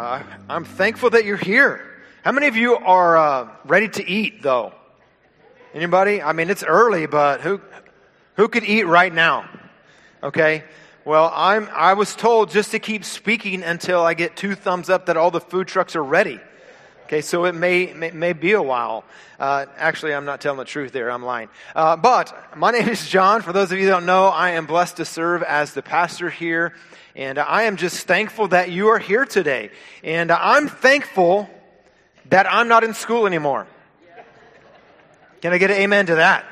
Uh, I'm thankful that you're here. How many of you are uh, ready to eat, though? Anybody? I mean, it's early, but who who could eat right now? Okay. Well, I'm. I was told just to keep speaking until I get two thumbs up that all the food trucks are ready. Okay, so it may may, may be a while. Uh, actually, I'm not telling the truth there. I'm lying. Uh, but my name is John. For those of you who don't know, I am blessed to serve as the pastor here and I am just thankful that you are here today. And I'm thankful that I'm not in school anymore. Can I get an amen to that?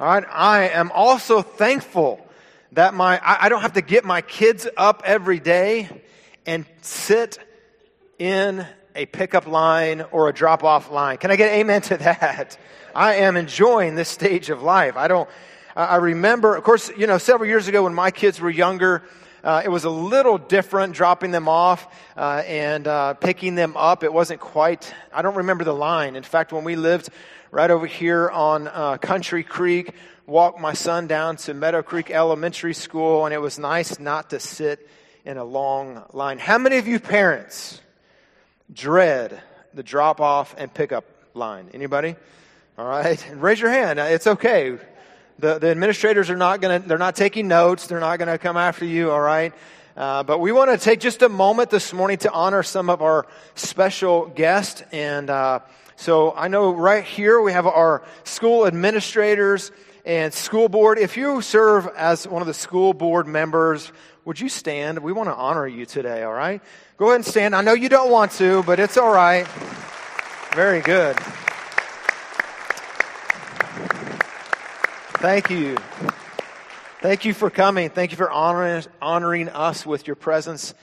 All right. I am also thankful that my, I, don't have to get my kids up every day and sit in a pickup line or a drop off line. Can I get amen to that? I am enjoying this stage of life. I don't, I remember, of course, you know, several years ago when my kids were younger, uh, it was a little different dropping them off uh, and uh, picking them up. It wasn't quite, I don't remember the line. In fact, when we lived right over here on uh, Country Creek, walked my son down to Meadow Creek Elementary School, and it was nice not to sit in a long line. How many of you parents dread the drop off and pickup line? Anybody? All right. Raise your hand. It's okay. The, the administrators are not going to, they're not taking notes. They're not going to come after you, all right? Uh, but we want to take just a moment this morning to honor some of our special guests. And uh, so I know right here we have our school administrators and school board. If you serve as one of the school board members, would you stand? We want to honor you today, all right? Go ahead and stand. I know you don't want to, but it's all right. Very good. Thank you. Thank you for coming. Thank you for honoring, honoring us with your presence.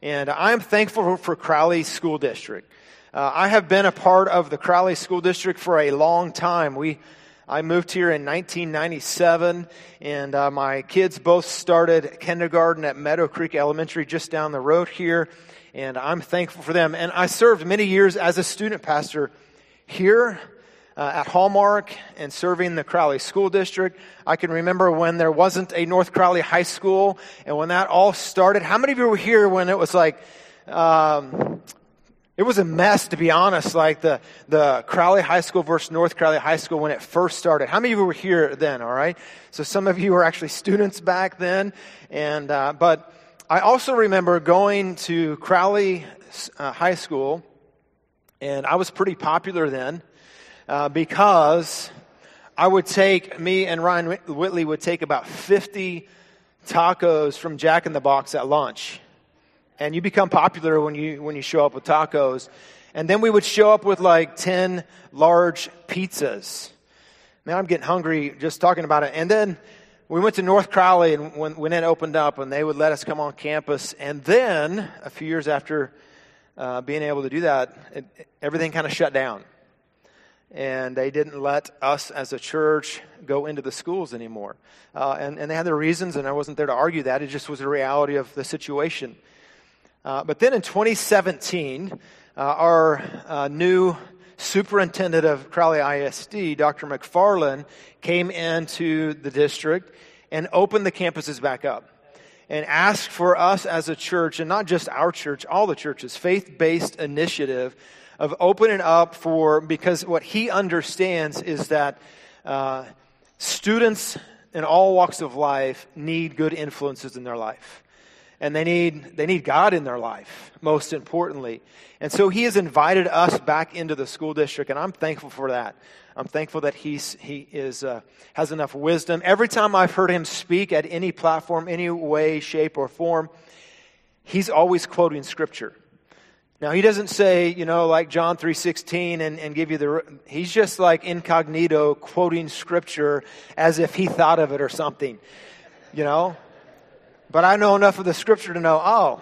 And I'm thankful for Crowley School District. Uh, I have been a part of the Crowley School District for a long time. We, I moved here in 1997, and uh, my kids both started kindergarten at Meadow Creek Elementary just down the road here, and I'm thankful for them. And I served many years as a student pastor here uh, at Hallmark and serving the Crowley School District. I can remember when there wasn't a North Crowley High School and when that all started. How many of you were here when it was like, um, it was a mess, to be honest, like the, the Crowley High School versus North Crowley High School when it first started. How many of you were here then, all right? So some of you were actually students back then. And, uh, but I also remember going to Crowley uh, High School, and I was pretty popular then uh, because I would take, me and Ryan Whitley would take about 50 tacos from Jack in the Box at lunch. And you become popular when you, when you show up with tacos. And then we would show up with like 10 large pizzas. Man, I'm getting hungry just talking about it. And then we went to North Crowley and when, when it opened up and they would let us come on campus. And then a few years after uh, being able to do that, it, everything kind of shut down and they didn't let us as a church go into the schools anymore. Uh, and, and they had their reasons, and I wasn't there to argue that. It just was the reality of the situation. Uh, but then in 2017, uh, our uh, new superintendent of Crowley ISD, Dr. McFarland, came into the district and opened the campuses back up and asked for us as a church, and not just our church, all the churches, faith based initiative of opening up for, because what he understands is that uh, students in all walks of life need good influences in their life. And they need, they need God in their life, most importantly. And so he has invited us back into the school district, and I'm thankful for that. I'm thankful that he's, he is, uh, has enough wisdom. Every time I've heard him speak at any platform, any way, shape, or form, he's always quoting scripture. Now he doesn't say, you know, like John 3:16 and, and give you the he's just like incognito quoting scripture as if he thought of it or something. You know? But I know enough of the scripture to know, oh,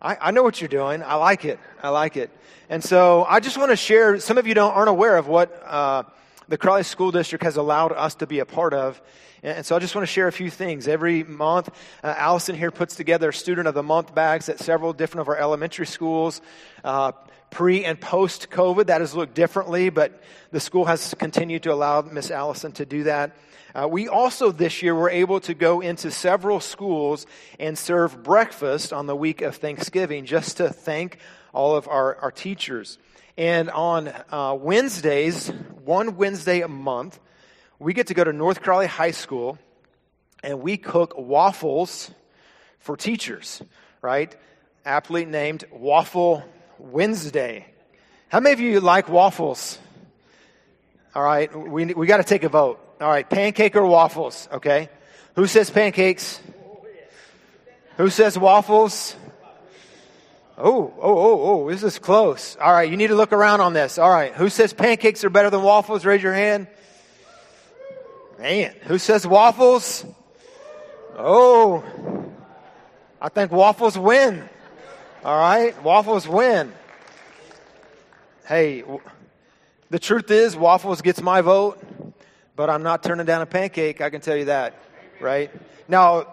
I, I know what you're doing. I like it. I like it. And so I just want to share, some of you don't aren't aware of what uh, the Crowley School District has allowed us to be a part of. And so I just want to share a few things. Every month, uh, Allison here puts together Student of the Month bags at several different of our elementary schools. Uh, pre and post COVID, that has looked differently, but the school has continued to allow Miss Allison to do that. Uh, we also this year were able to go into several schools and serve breakfast on the week of Thanksgiving just to thank all of our, our teachers. And on uh, Wednesdays, one Wednesday a month, we get to go to North Crowley High School and we cook waffles for teachers, right? Aptly named Waffle Wednesday. How many of you like waffles? All right, we, we got to take a vote. All right, pancake or waffles, okay? Who says pancakes? Who says waffles? Oh, oh, oh, oh, this is close. All right, you need to look around on this. All right, who says pancakes are better than waffles? Raise your hand. Man, who says waffles? Oh, I think waffles win. All right, waffles win. Hey, the truth is, waffles gets my vote, but I'm not turning down a pancake. I can tell you that, right? Now,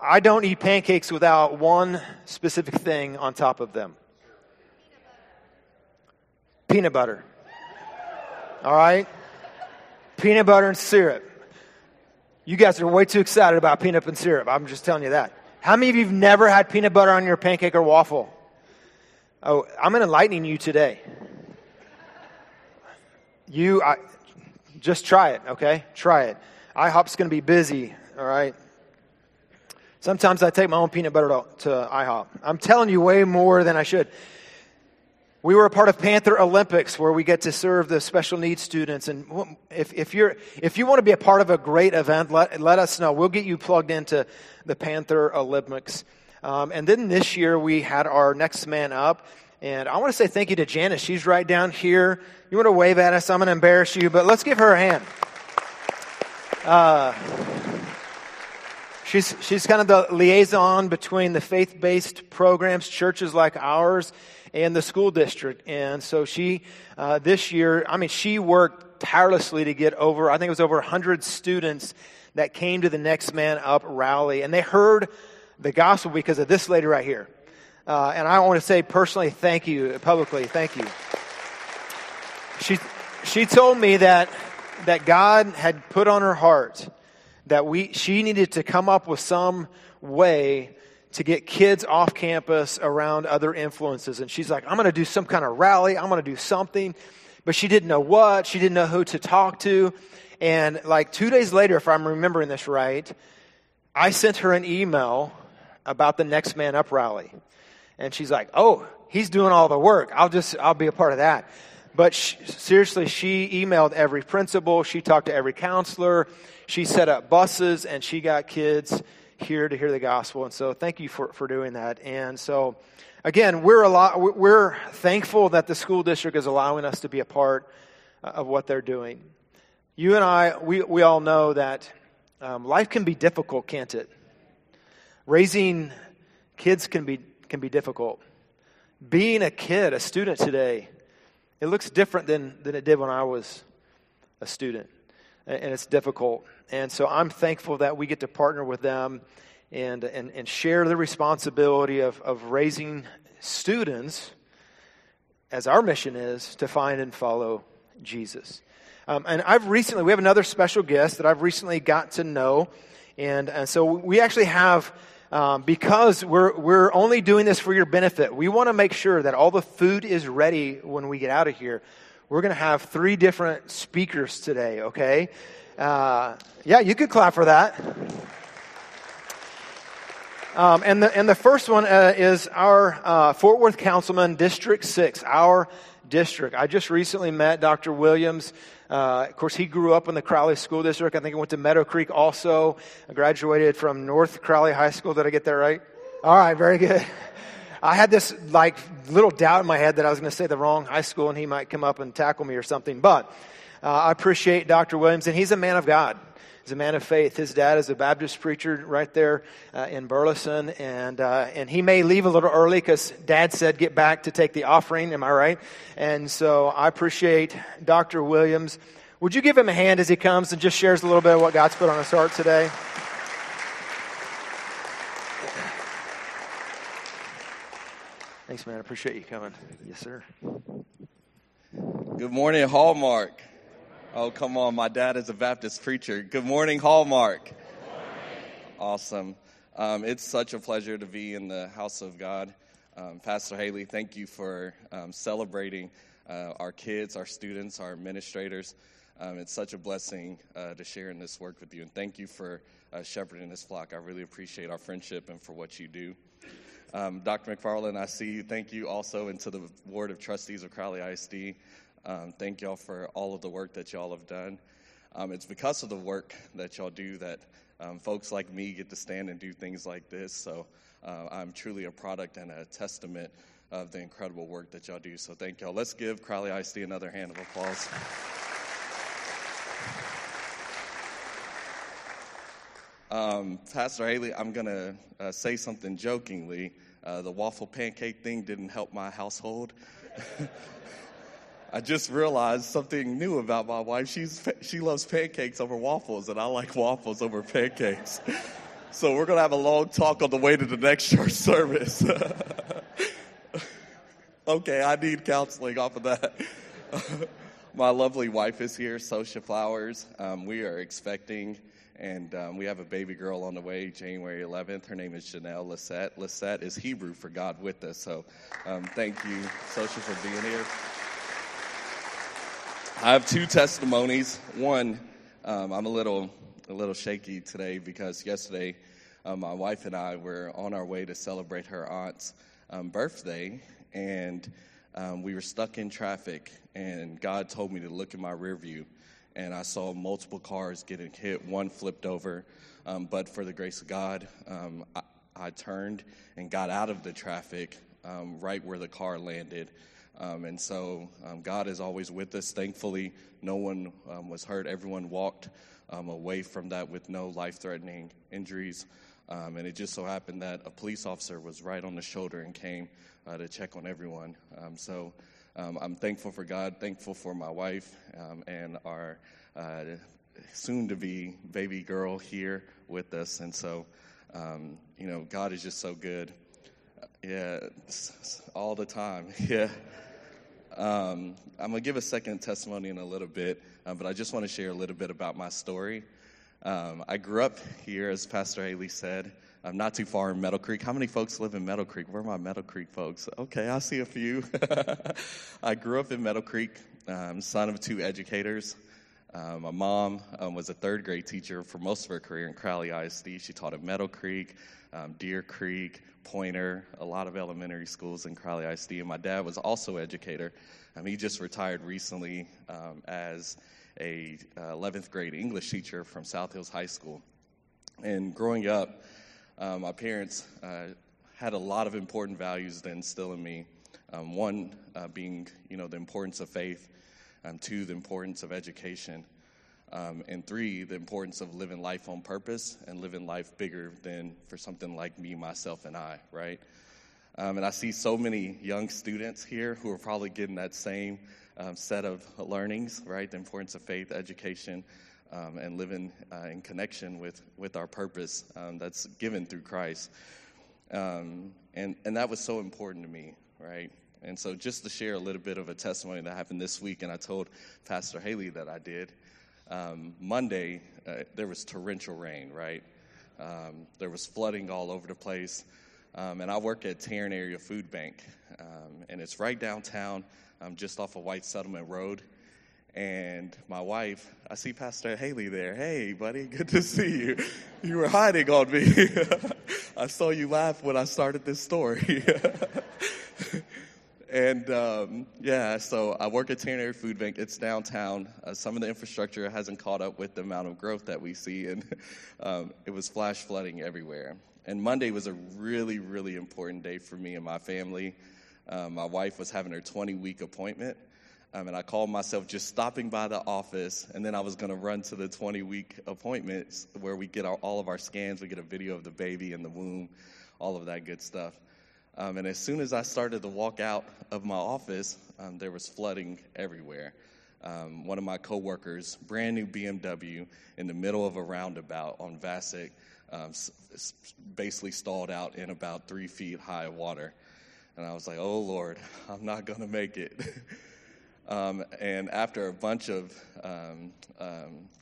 I don't eat pancakes without one specific thing on top of them peanut butter. All right? Peanut butter and syrup. You guys are way too excited about peanut and syrup. I'm just telling you that. How many of you have never had peanut butter on your pancake or waffle? Oh, I'm enlightening you today. You, I, just try it, okay? Try it. IHOP's going to be busy, all right? Sometimes I take my own peanut butter to, to IHOP. I'm telling you way more than I should. We were a part of Panther Olympics where we get to serve the special needs students. And if, if, you're, if you want to be a part of a great event, let, let us know. We'll get you plugged into the Panther Olympics. Um, and then this year we had our Next Man Up. And I want to say thank you to Janice. She's right down here. You want to wave at us? I'm going to embarrass you, but let's give her a hand. Uh, She's, she's kind of the liaison between the faith based programs, churches like ours, and the school district. And so she, uh, this year, I mean, she worked tirelessly to get over, I think it was over 100 students that came to the Next Man Up rally. And they heard the gospel because of this lady right here. Uh, and I want to say personally, thank you, publicly, thank you. She, she told me that, that God had put on her heart that we, she needed to come up with some way to get kids off campus around other influences. And she's like, I'm going to do some kind of rally. I'm going to do something. But she didn't know what. She didn't know who to talk to. And like two days later, if I'm remembering this right, I sent her an email about the Next Man Up rally. And she's like, oh, he's doing all the work. I'll just, I'll be a part of that. But she, seriously, she emailed every principal. She talked to every counselor she set up buses and she got kids here to hear the gospel. And so thank you for, for doing that. And so again, we're a lot, we're thankful that the school district is allowing us to be a part uh, of what they're doing. You and I, we, we all know that um, life can be difficult, can't it? Raising kids can be, can be difficult. Being a kid, a student today, it looks different than, than it did when I was a student. And it's difficult. And so I'm thankful that we get to partner with them and, and, and share the responsibility of, of raising students, as our mission is, to find and follow Jesus. Um, and I've recently, we have another special guest that I've recently got to know. And, and so we actually have, um, because we're, we're only doing this for your benefit, we want to make sure that all the food is ready when we get out of here. We're going to have three different speakers today, okay? Uh, yeah, you could clap for that. Um, and, the, and the first one uh, is our uh, Fort Worth Councilman, District 6, our district. I just recently met Dr. Williams. Uh, of course, he grew up in the Crowley School District. I think he went to Meadow Creek also. I graduated from North Crowley High School. Did I get that right? All right, very good. I had this like little doubt in my head that I was going to say the wrong high school and he might come up and tackle me or something. But uh, I appreciate Dr. Williams, and he's a man of God. He's a man of faith. His dad is a Baptist preacher right there uh, in Burleson, and uh, and he may leave a little early because Dad said get back to take the offering. Am I right? And so I appreciate Dr. Williams. Would you give him a hand as he comes and just shares a little bit of what God's put on his heart today? Thanks, man. I appreciate you coming. Yes, sir. Good morning, Hallmark. Oh, come on. My dad is a Baptist preacher. Good morning, Hallmark. Good morning. Awesome. Um, it's such a pleasure to be in the house of God. Um, Pastor Haley, thank you for um, celebrating uh, our kids, our students, our administrators. Um, it's such a blessing uh, to share in this work with you. And thank you for uh, shepherding this flock. I really appreciate our friendship and for what you do. Um, Dr. McFarland, I see you. Thank you also, and to the Board of Trustees of Crowley ISD. Um, thank y'all for all of the work that y'all have done. Um, it's because of the work that y'all do that um, folks like me get to stand and do things like this. So uh, I'm truly a product and a testament of the incredible work that y'all do. So thank y'all. Let's give Crowley ISD another hand of applause. Um, Pastor Haley, I'm going to uh, say something jokingly. Uh, the waffle pancake thing didn't help my household. I just realized something new about my wife. She's, she loves pancakes over waffles, and I like waffles over pancakes. So we're going to have a long talk on the way to the next church service. okay, I need counseling off of that. my lovely wife is here, Sosha Flowers. Um, we are expecting, and um, we have a baby girl on the way, January 11th. Her name is Janelle Lisette. Lisette is Hebrew for God with us. So um, thank you, Sosha, for being here. I have two testimonies. One, um, I'm a little a little shaky today because yesterday um, my wife and I were on our way to celebrate her aunt's um, birthday, and um, we were stuck in traffic. And God told me to look in my rear view, and I saw multiple cars getting hit. One flipped over, um, but for the grace of God, um, I, I, turned and got out of the traffic right where the car landed. Um, and so um, God is always with us. Thankfully, no one um, was hurt. Everyone walked um, away from that with no life threatening injuries. Um, and it just so happened that a police officer was right on the shoulder and came uh, to check on everyone. Um, so I'm thankful for God, thankful for my wife and our uh, soon to be baby girl here with us. And so, you know, God is just so good. Yeah, all the time. Yeah. Um, I'm going to give a second testimony in a little bit, uh, but I just want to share a little bit about my story. Um, I grew up here, as Pastor Haley said. I'm not too far in Meadow Creek. How many folks live in Meadow Creek? Where are my Meadow Creek folks? Okay, I see a few. I grew up in Meadow Creek, um, son of two educators. Uh, my mom um, was a third grade teacher for most of her career in Crowley ISD. She taught at Meadow Creek, um, Deer Creek, Poynter, a lot of elementary schools in Crowley ISD. And my dad was also an educator. Um, he just retired recently um, as a uh, 11th grade English teacher from South Hills High School. And growing up, uh, my parents uh, had a lot of important values to instill in me. Um, one uh, being, you know, the importance of faith. Um, two, the importance of education. Um, and three, the importance of living life on purpose and living life bigger than for something like me, myself, and I, right? Um, and I see so many young students here who are probably getting that same um, set of learnings, right? The importance of faith, education, um, and living uh, in connection with, with our purpose um, that's given through Christ. Um, and, and that was so important to me, right? And so, just to share a little bit of a testimony that happened this week, and I told Pastor Haley that I did um, Monday, uh, there was torrential rain, right? Um, there was flooding all over the place. Um, and I work at Tarrant Area Food Bank, um, and it's right downtown, um, just off of White Settlement Road. And my wife, I see Pastor Haley there. Hey, buddy, good to see you. You were hiding on me. I saw you laugh when I started this story. And um, yeah, so I work at Tarrant Food Bank. It's downtown. Uh, some of the infrastructure hasn't caught up with the amount of growth that we see, and um, it was flash flooding everywhere. And Monday was a really, really important day for me and my family. Um, my wife was having her 20 week appointment. Um, and I called myself just stopping by the office, and then I was going to run to the 20 week appointments where we get our, all of our scans, we get a video of the baby in the womb, all of that good stuff. Um, and as soon as I started to walk out of my office, um, there was flooding everywhere. um, one of my coworkers, brand new BMW, in the middle of a roundabout on Vassick, um, basically stalled out in about three feet high water. And I was like, oh Lord, I'm not going to make it. um, and after a bunch of um,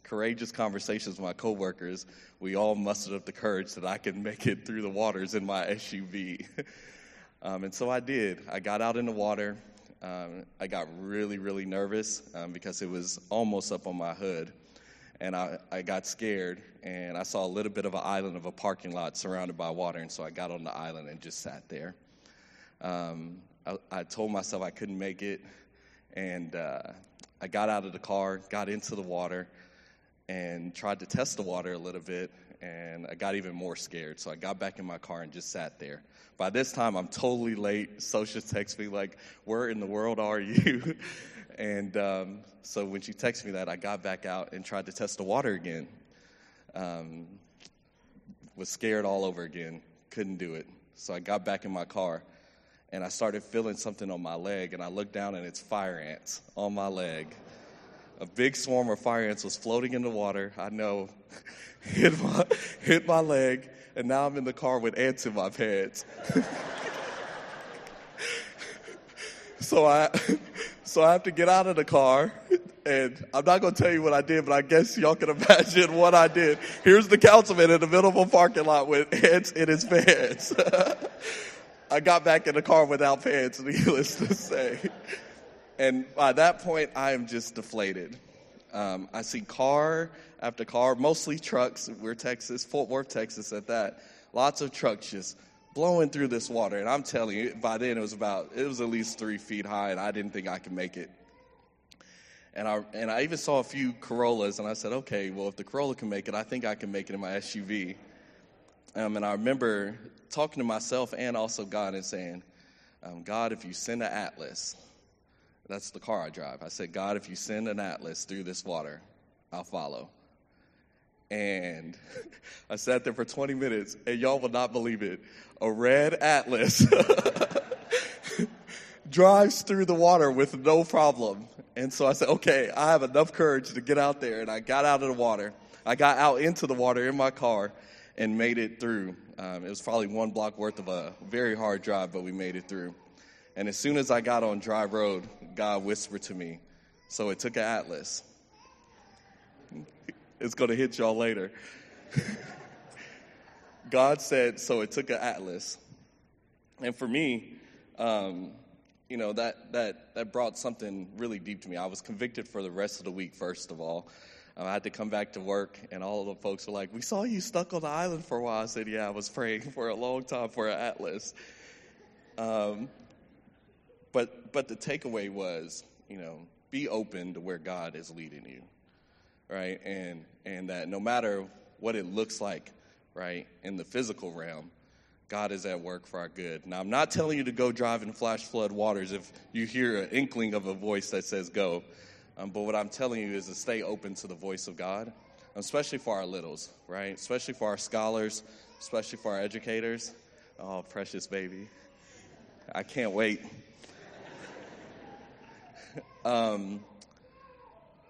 courageous conversations with my coworkers, we all mustered up the courage that I could make it through the waters in my SUV. Um, and so I did. I got out in the water. Um, I got really, really nervous because it was almost up on my hood and I, I got scared and I saw a little bit of an island of a parking lot surrounded by water, and so I got on the island and just sat there. Um, I, I, told myself I couldn't make it, and uh, I got out of the car, got into the water, and tried to test the water a little bit, and I got even more scared. So I got back in my car and just sat there. By this time, I'm totally late. Sosha texts me like, "Where in the world are you?" And um, so when she texted me that, I got back out and tried to test the water again. Um, was scared all over again, couldn't do it. So I got back in my car and I started feeling something on my leg, and I looked down and it's fire ants on my leg. A big swarm of fire ants was floating in the water. I know, hit my, hit my leg, and now I'm in the car with ants in my pants. so I so I have to get out of the car, and I'm not going to tell you what I did, but I guess y'all can imagine what I did. Here's the councilman in the middle of a parking lot with ants in his pants. I got back in the car without pants, needless to say. And by that point, I am just deflated. Um, I see car after car, mostly trucks. We're Texas, Fort Worth, Texas at that. Lots of trucks just blowing through this water. And I'm telling you, by then it was about, it was at least three feet high, and I didn't think I could make it. And I, and I even saw a few Corollas, and I said, okay, well, if the Corolla can make it, I think I can make it in my SUV. Um, and I remember talking to myself and also God and saying, um, God, if you send an Atlas, that's the car I drive. I said, God, if you send an Atlas through this water, I'll follow. And I sat there for 20 minutes, and y'all will not believe it. A red Atlas drives through the water with no problem. And so I said, okay, I have enough courage to get out there. And I got out of the water. I got out into the water in my car and made it through. Um, it was probably one block worth of a very hard drive, but we made it through. And as soon as I got on dry road, God whispered to me, So it took an atlas. It's going to hit y'all later. God said, So it took an atlas. And for me, um, you know, that, that, that brought something really deep to me. I was convicted for the rest of the week, first of all. Um, I had to come back to work, and all of the folks were like, We saw you stuck on the island for a while. I said, Yeah, I was praying for a long time for an atlas. Um, but, the takeaway was, you know, be open to where God is leading you, right? And, and that no matter what it looks like, right, in the physical realm, God is at work for our good. Now, I'm not telling you to go drive in flash flood waters if you hear an inkling of a voice that says go. Um, but what I'm telling you is to stay open to the voice of God, especially for our littles, right? Especially for our scholars, especially for our educators. Oh, precious baby. I can't wait. um,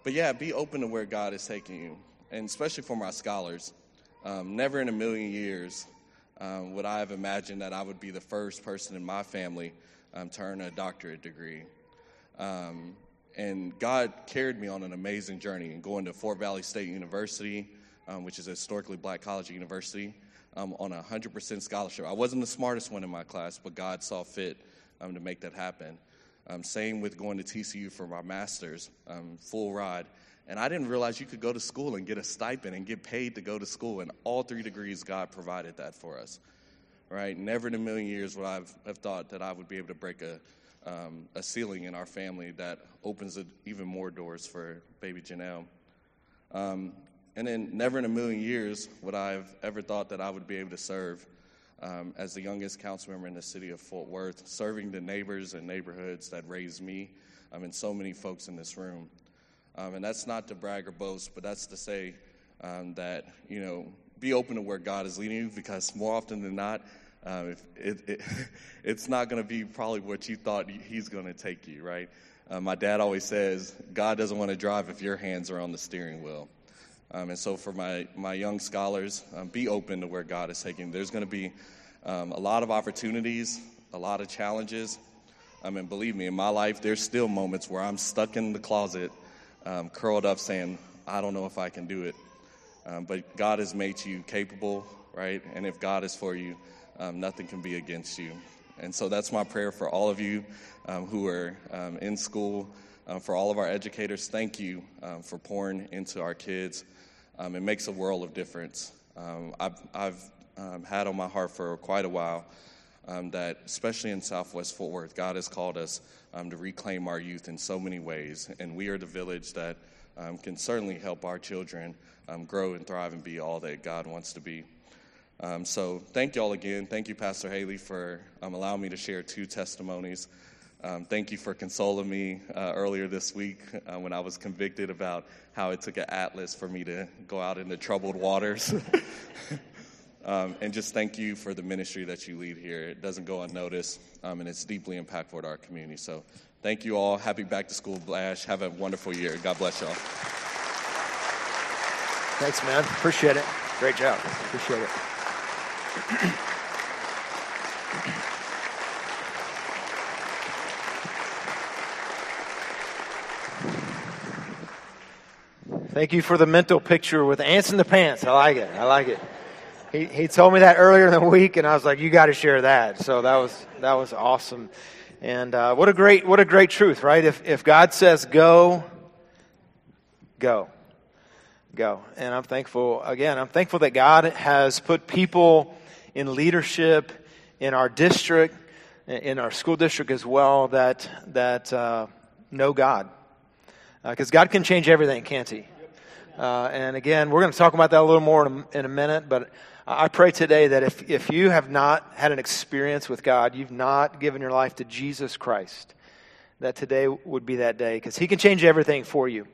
but yeah, be open to where God is taking you, and especially for my scholars. Um, never in a million years um, would I have imagined that I would be the first person in my family um, to earn a doctorate degree. Um, and God carried me on an amazing journey and going to Fort Valley State University, um, which is a historically black college university, on a 100% scholarship. I wasn't the smartest one in my class, but God saw fit to make that happen. Same with going to TCU for my master's, full ride. And I didn't realize you could go to school and get a stipend and get paid to go to school. And all three degrees, God provided that for us. Right? Never in a million years would I have, have thought that I would be able to break a, um, a ceiling in our family that opens even more doors for baby Janelle. Um, and then never in a million years would I have ever thought that I would be able to serve um, as the youngest council member in the city of Fort Worth, serving the neighbors and neighborhoods that raised me um, and so many folks in this room. Um, and that's not to brag or boast, but that's to say um, that, you know, be open to where God is leading you because more often than not, Um, it, it, it's not going to be probably what you thought he's going to take you, right? Uh, my dad always says, God doesn't want to drive if your hands are on the steering wheel. Um, and so, for my, my young scholars, um, be open to where God is taking. There's going to be um, a lot of opportunities, a lot of challenges. I mean, believe me, in my life, there's still moments where I'm stuck in the closet, um, curled up, saying, I don't know if I can do it. Um, but God has made you capable, right? And if God is for you, um, nothing can be against you. And so that's my prayer for all of you um, who are um, in school, um, for all of our educators. Thank you um, for pouring into our kids. Um, it makes a world of difference. Um, I've, I've um, had on my heart for quite a while that, especially in Southwest Fort Worth, God has called us to reclaim our youth in so many ways. And we are the village that can certainly help our children grow and thrive and be all that God wants to be. Um, so thank you all again. Thank you, Pastor Haley, for um, allowing me to share two testimonies. Um, thank you for consoling me uh, earlier this week uh, when I was convicted about how it took an atlas for me to go out into troubled waters. Um, and just thank you for the ministry that you lead here. It doesn't go unnoticed, um, and it's deeply impactful to our community. So thank you all. Happy back to school, Blash. Have a wonderful year. God bless y'all. Thanks, man. Appreciate it. Great job. Appreciate it. Thank you for the mental picture with ants in the pants. I like it. I like it. He, he told me that earlier in the week, and I was like, "You got to share that." So that was that was awesome, and uh, what a great what a great truth, right? If if God says go, go, go, and I'm thankful again. I'm thankful that God has put people in leadership in our district, in our school district as well, that, that uh, know God. Because uh, God can change everything, can't He? Uh, and again, we're going to talk about that a little more in a, in a minute, but I pray today that if, if you have not had an experience with God, you've not given your life to Jesus Christ, that today would be that day because He can change everything for you.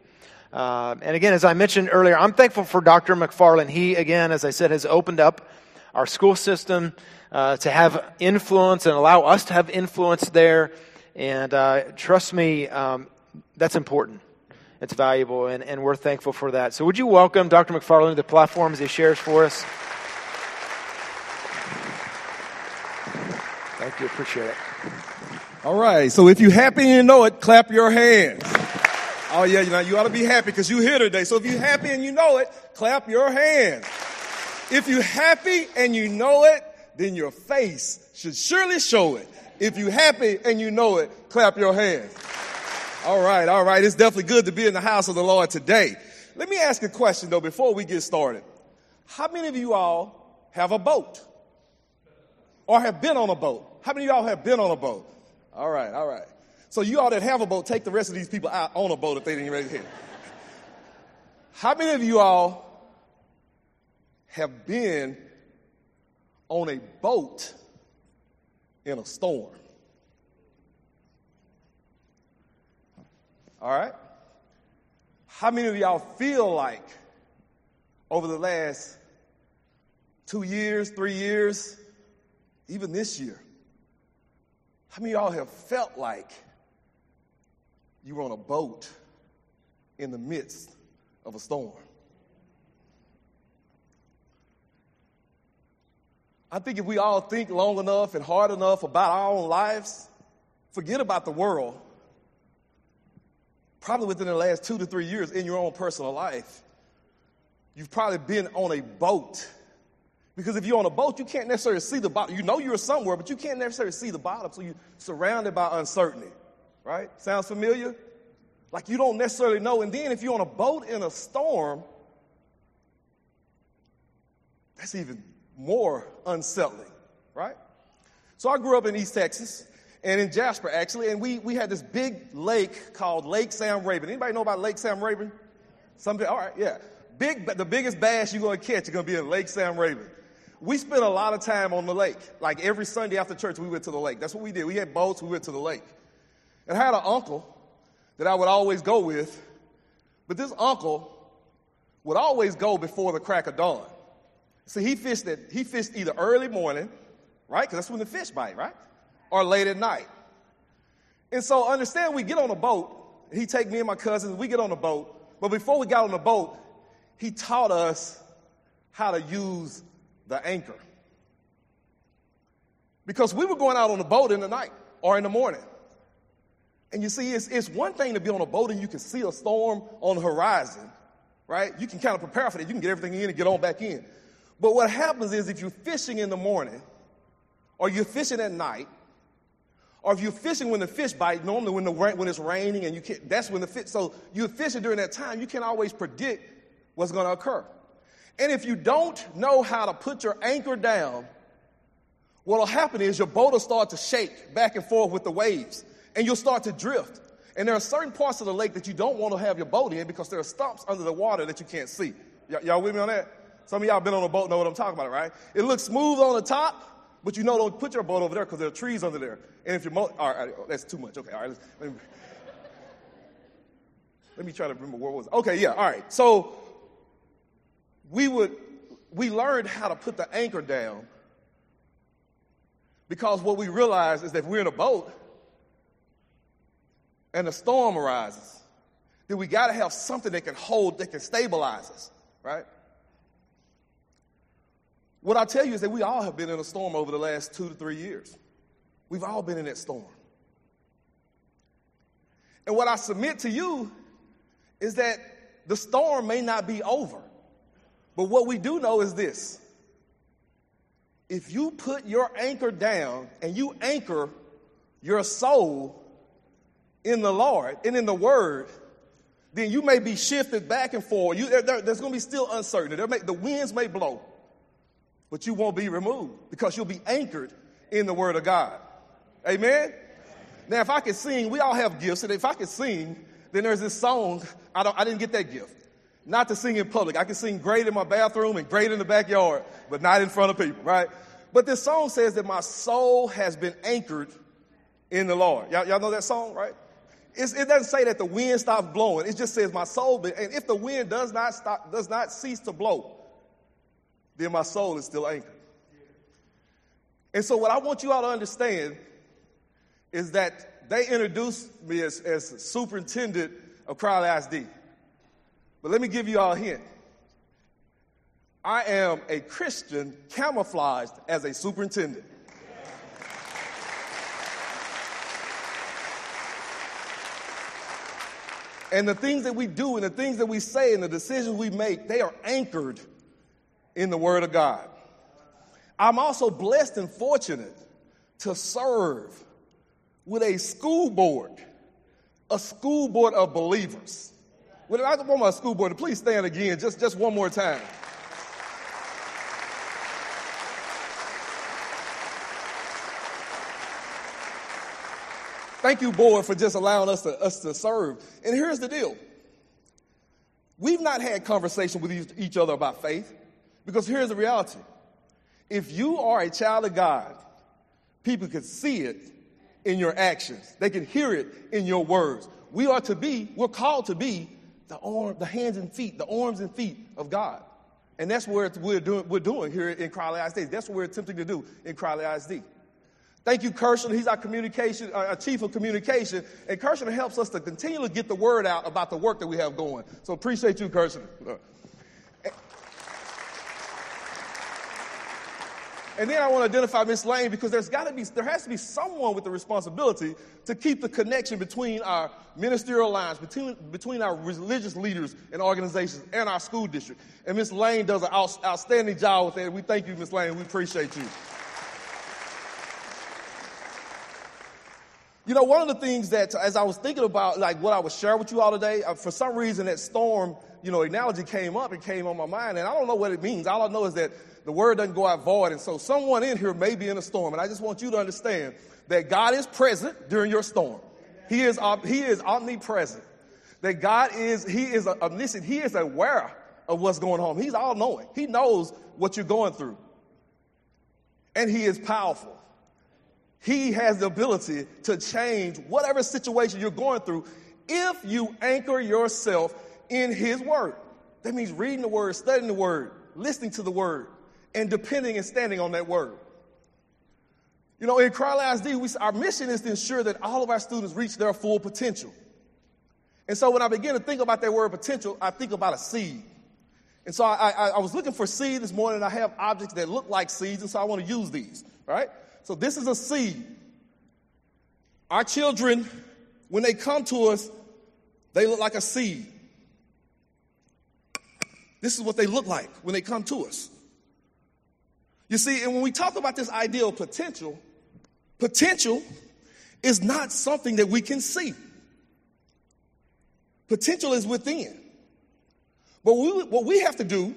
Uh, and again, as I mentioned earlier, I'm thankful for Dr. McFarland. He, again, as I said, has opened up our school system, uh, to have influence and allow us to have influence there. And uh, trust me, um, that's important. It's valuable, and, and we're thankful for that. So, would you welcome Dr. McFarland to the platform as he shares for us? Thank you. Appreciate it. All right. So, if you're happy and you know it, clap your hands. Oh, yeah, you know, you ought to be happy because you're here today. So, if you're happy and you know it, clap your hands. If you're happy and you know it, then your face should surely show it. If you're happy and you know it, clap your hands. All right, all right. It's definitely good to be in the house of the Lord today. Let me ask a question though before we get started. How many of you all have a boat? Or have been on a boat? How many of y'all have been on a boat? All right, all right. So you all that have a boat, take the rest of these people out on a boat if they didn't ready here. How many of you all have been on a boat in a storm. All right? How many of y'all feel like over the last two years, three years, even this year, how many of y'all have felt like you were on a boat in the midst of a storm? I think if we all think long enough and hard enough about our own lives, forget about the world, probably within the last two to three years in your own personal life, you've probably been on a boat. Because if you're on a boat, you can't necessarily see the bottom. You know you're somewhere, but you can't necessarily see the bottom. So you're surrounded by uncertainty, right? Sounds familiar? Like you don't necessarily know. And then if you're on a boat in a storm, that's even more unsettling, right? So I grew up in East Texas and in Jasper actually, and we, we had this big lake called Lake Sam Rayburn. Anybody know about Lake Sam Rayburn? Something, all right, yeah. Big, the biggest bass you're gonna catch is gonna be in Lake Sam Rayburn. We spent a lot of time on the lake. Like every Sunday after church, we went to the lake. That's what we did. We had boats, we went to the lake. And I had an uncle that I would always go with, but this uncle would always go before the crack of dawn. See, he fished at, he fished either early morning, right? Because that's when the fish bite, right? Or late at night. And so understand we get on a boat, he take me and my cousins, we get on a boat, but before we got on the boat, he taught us how to use the anchor. Because we were going out on the boat in the night or in the morning. And you see, it's, it's one thing to be on a boat and you can see a storm on the horizon, right? You can kind of prepare for that. You can get everything in and get on back in. But what happens is if you're fishing in the morning, or you're fishing at night, or if you're fishing when the fish bite, normally when, the, when it's raining and you can't, that's when the fish, so you're fishing during that time, you can't always predict what's going to occur. And if you don't know how to put your anchor down, what'll happen is your boat will start to shake back and forth with the waves and you'll start to drift. And there are certain parts of the lake that you don't want to have your boat in because there are stumps under the water that you can't see. Y- y'all with me on that? Some of y'all been on a boat know what I'm talking about, right? It looks smooth on the top, but you know don't put your boat over there because there are trees under there. And if your boat, all right, all right, that's too much. Okay, all right. Let me, let me try to remember what was. Okay, yeah, all right. So we would we learned how to put the anchor down because what we realized is that if we're in a boat and a storm arises, then we got to have something that can hold, that can stabilize us, right? What i tell you is that we all have been in a storm over the last two to three years. We've all been in that storm. And what I submit to you is that the storm may not be over. But what we do know is this if you put your anchor down and you anchor your soul in the Lord and in the Word, then you may be shifted back and forth. You, there, there's going to be still uncertainty. May, the winds may blow, but you won't be removed because you'll be anchored in the Word of God. Amen? Now, if I could sing, we all have gifts, and if I could sing, then there's this song. I, don't, I didn't get that gift. Not to sing in public. I can sing great in my bathroom and great in the backyard, but not in front of people, right? But this song says that my soul has been anchored in the Lord. Y'all, y'all know that song, right? It's, it doesn't say that the wind stops blowing. It just says my soul, been, and if the wind does not stop, does not cease to blow, then my soul is still anchored. And so, what I want you all to understand is that they introduced me as, as superintendent of Crowley ISD. But let me give you all a hint. I am a Christian camouflaged as a superintendent. And the things that we do and the things that we say and the decisions we make, they are anchored in the Word of God. I'm also blessed and fortunate to serve with a school board, a school board of believers. Well, I want my school board to please stand again, just, just one more time. Thank you, board, for just allowing us to, us to serve. And here's the deal. We've not had conversation with each other about faith because here's the reality. If you are a child of God, people can see it in your actions. They can hear it in your words. We are to be, we're called to be the arm, the hands and feet, the arms and feet of God. And that's what we're doing, we're doing here in Crowley ISD. That's what we're attempting to do in Crowley ISD. Thank you, Kirshner. He's our communication, uh, our chief of communication. And Kirshner helps us to continually get the word out about the work that we have going. So appreciate you, Kirshner. And then I want to identify Miss Lane because there's got to be, there has to be someone with the responsibility to keep the connection between our ministerial lines, between, between our religious leaders and organizations and our school district. And Miss Lane does an out, outstanding job with that. We thank you, Miss Lane. We appreciate you. You know, one of the things that, as I was thinking about, like what I would share with you all today, uh, for some reason that storm, you know, analogy came up and came on my mind, and I don't know what it means. All I know is that the word doesn't go out void, and so someone in here may be in a storm, and I just want you to understand that God is present during your storm. He is, he is omnipresent. That God is, He is omniscient. He is aware of what's going on. He's all knowing. He knows what you're going through. And He is powerful. He has the ability to change whatever situation you're going through if you anchor yourself in His Word. That means reading the Word, studying the Word, listening to the Word, and depending and standing on that Word. You know, in Crowley ISD, we, our mission is to ensure that all of our students reach their full potential. And so when I begin to think about that word potential, I think about a seed. And so I, I, I was looking for seed this morning. I have objects that look like seeds, and so I want to use these, right? So this is a seed. Our children, when they come to us, they look like a seed. This is what they look like when they come to us. You see, and when we talk about this idea of potential, potential is not something that we can see. Potential is within. But we, what we have to do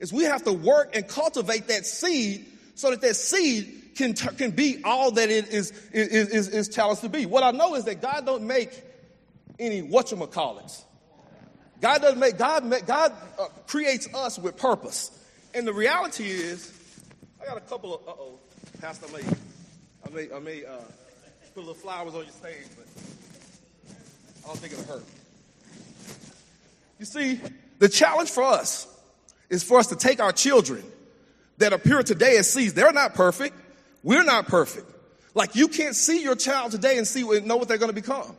is we have to work and cultivate that seed so that that seed can, can be all that it is, is, is, is challenged to be. What I know is that God don't make any whatchamacallits. God doesn't make, God, make, God uh, creates us with purpose. And the reality is, I got a couple of, uh-oh, Pastor Lee. I may, I may uh, put a little flowers on your stage, but I don't think it'll hurt. You see, the challenge for us is for us to take our children that appear today as seeds. They're not perfect. We're not perfect. Like you can't see your child today and see know what they're going to become.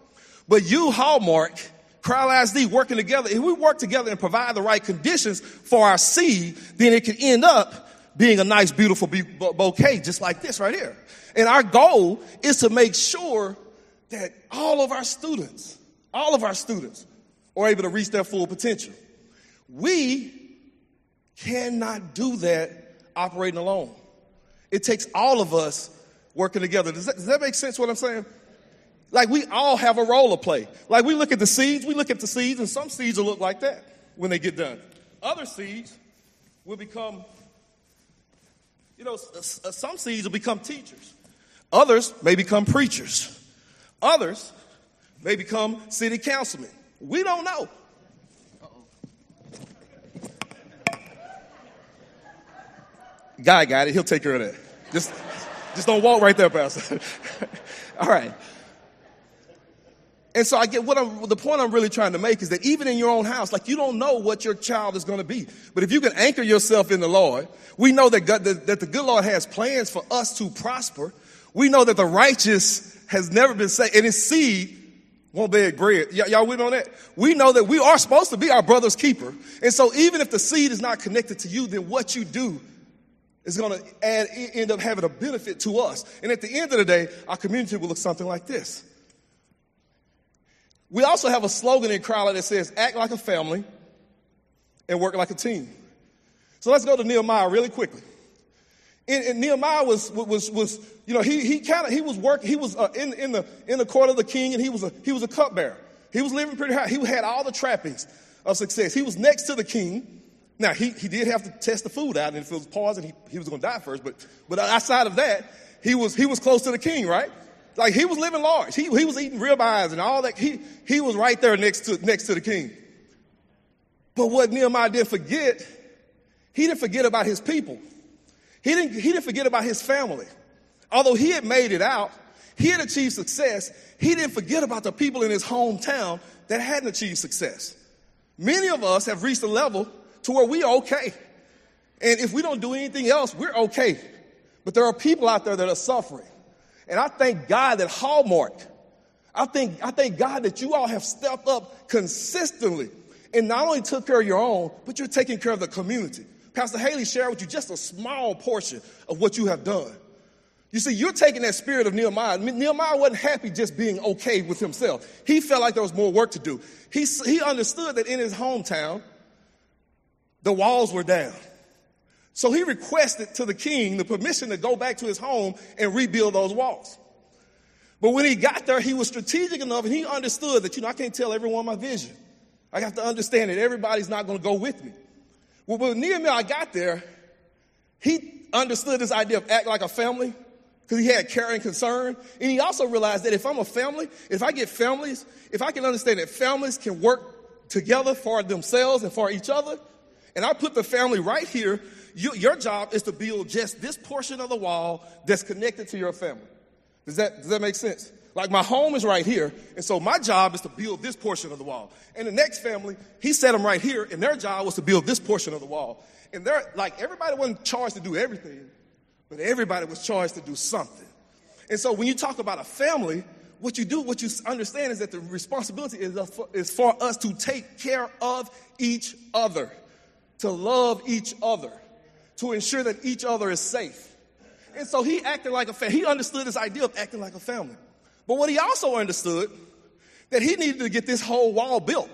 But you, Hallmark, Crowley ISD working together, if we work together and provide the right conditions for our seed, then it can end up being a nice, beautiful bouquet, just like this right here. And our goal is to make sure that all of our students, all of our students are able to reach their full potential. We cannot do that operating alone. It takes all of us working together. Does that, does that make sense what I'm saying? Like we all have a role to play. Like we look at the seeds, we look at the seeds, and some seeds will look like that when they get done. Other seeds will become, you know, uh, some seeds will become teachers. Others may become preachers. Others may become city councilmen. We don't know. Guy got it. He'll take care of that. Just, just don't walk right there, Pastor. All right. And so I get what I'm, the point I'm really trying to make is that even in your own house, like you don't know what your child is going to be. But if you can anchor yourself in the Lord, we know that, God, that, the good Lord has plans for us to prosper. We know that the righteous has never been saved and his seed won't beg bread. Y- y'all with me on that? We know that we are supposed to be our brother's keeper. And so even if the seed is not connected to you, then what you do is going to end up having a benefit to us. And at the end of the day, our community will look something like this. We also have a slogan in Crowley that says, act like a family and work like a team. So let's go to Nehemiah really quickly. And, and Nehemiah was, was, was, you know, he, he kind of, he was working, he was uh, in, in, the, in the court of the king and he was a, he was a cupbearer. He was living pretty high. He had all the trappings of success. He was next to the king. Now, he, he did have to test the food out, and if it was poison, he, he was going to die first. But, but outside of that, he was, he was close to the king, right? Like he was living large. He, he was eating ribeyes and all that. He, he was right there next to, next to the king. But what Nehemiah didn't forget, he didn't forget about his people. He didn't, he didn't forget about his family. Although he had made it out, he had achieved success, he didn't forget about the people in his hometown that hadn't achieved success. Many of us have reached a level to where we are okay. And if we don't do anything else, we're okay. But there are people out there that are suffering. And I thank God that Hallmark, I think, I thank God that you all have stepped up consistently and not only took care of your own, but you're taking care of the community. Pastor Haley shared with you just a small portion of what you have done. You see, you're taking that spirit of Nehemiah. Nehemiah wasn't happy just being okay with himself. He felt like there was more work to do. He, he understood that in his hometown, the walls were down. So he requested to the king the permission to go back to his home and rebuild those walls. But when he got there, he was strategic enough and he understood that, you know, I can't tell everyone my vision. I got to understand that everybody's not going to go with me. Well, when Nehemiah got there, he understood this idea of act like a family because he had care and concern. And he also realized that if I'm a family, if I get families, if I can understand that families can work together for themselves and for each other, and I put the family right here you, your job is to build just this portion of the wall that's connected to your family. Does that, does that make sense? Like my home is right here, and so my job is to build this portion of the wall. And the next family, he set them right here, and their job was to build this portion of the wall. And they're like everybody wasn't charged to do everything, but everybody was charged to do something. And so when you talk about a family, what you do, what you understand is that the responsibility is, is for us to take care of each other, to love each other, to ensure that each other is safe. And so he acted like a family. He understood this idea of acting like a family. But what he also understood, that he needed to get this whole wall built.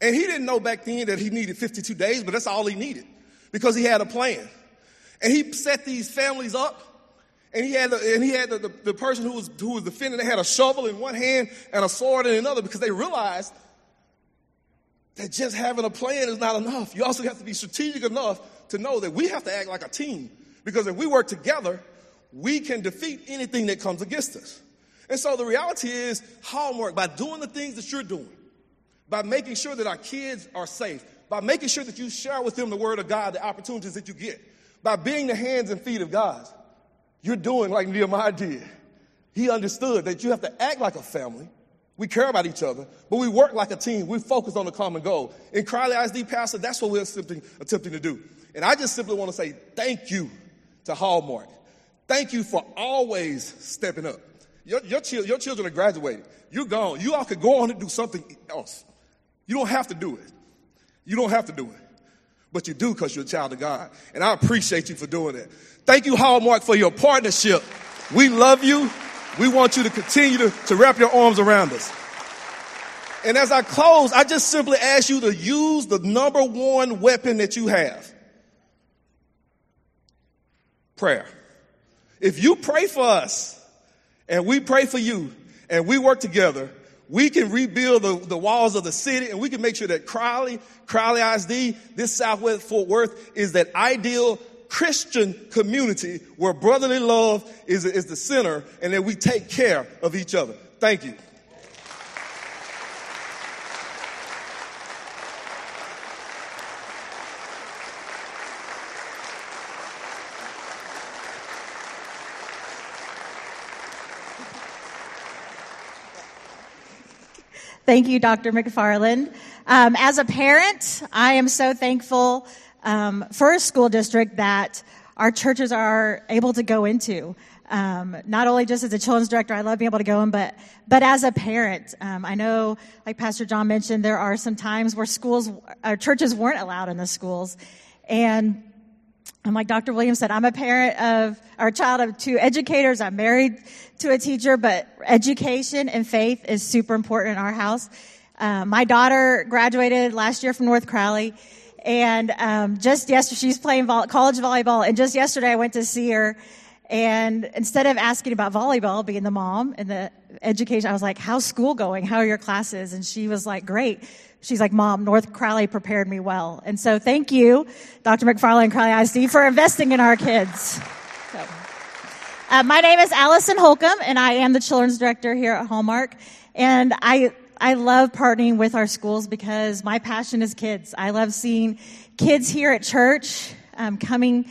And he didn't know back then that he needed 52 days, but that's all he needed because he had a plan. And he set these families up. And he had, the, and he had the, the, the person who was, who was defending, they had a shovel in one hand and a sword in another because they realized that just having a plan is not enough. You also have to be strategic enough to know that we have to act like a team. Because if we work together, we can defeat anything that comes against us. And so the reality is, Hallmark, by doing the things that you're doing, by making sure that our kids are safe, by making sure that you share with them the word of God, the opportunities that you get, by being the hands and feet of God, you're doing like Nehemiah did. He understood that you have to act like a family. We care about each other, but we work like a team. We focus on the common goal. In Crowley ISD, Pastor, that's what we're attempting, attempting to do. And I just simply want to say thank you to Hallmark. Thank you for always stepping up. Your, your, your children are graduating. You're gone. You all could go on and do something else. You don't have to do it. You don't have to do it. But you do because you're a child of God. And I appreciate you for doing that. Thank you, Hallmark, for your partnership. We love you. We want you to continue to, to wrap your arms around us. And as I close, I just simply ask you to use the number one weapon that you have prayer. If you pray for us and we pray for you and we work together, we can rebuild the, the walls of the city and we can make sure that Crowley, Crowley ISD, this Southwest Fort Worth is that ideal Christian community where brotherly love is, is the center and that we take care of each other. Thank you. Thank you, Dr. McFarland. Um, as a parent, I am so thankful um, for a school district that our churches are able to go into. Um, not only just as a children's director, I love being able to go in, but but as a parent, um, I know, like Pastor John mentioned, there are some times where schools, our churches weren't allowed in the schools, and and like Dr. Williams said, I'm a parent of, a child of two educators. I'm married to a teacher, but education and faith is super important in our house. Uh, my daughter graduated last year from North Crowley, and um, just yesterday she's playing vol- college volleyball. And just yesterday I went to see her, and instead of asking about volleyball, being the mom and the education, I was like, "How's school going? How are your classes?" And she was like, "Great." She's like, Mom, North Crowley prepared me well. And so thank you, Dr. McFarland Crowley ISD, for investing in our kids. So, uh, my name is Allison Holcomb, and I am the children's director here at Hallmark. And I, I love partnering with our schools because my passion is kids. I love seeing kids here at church um, coming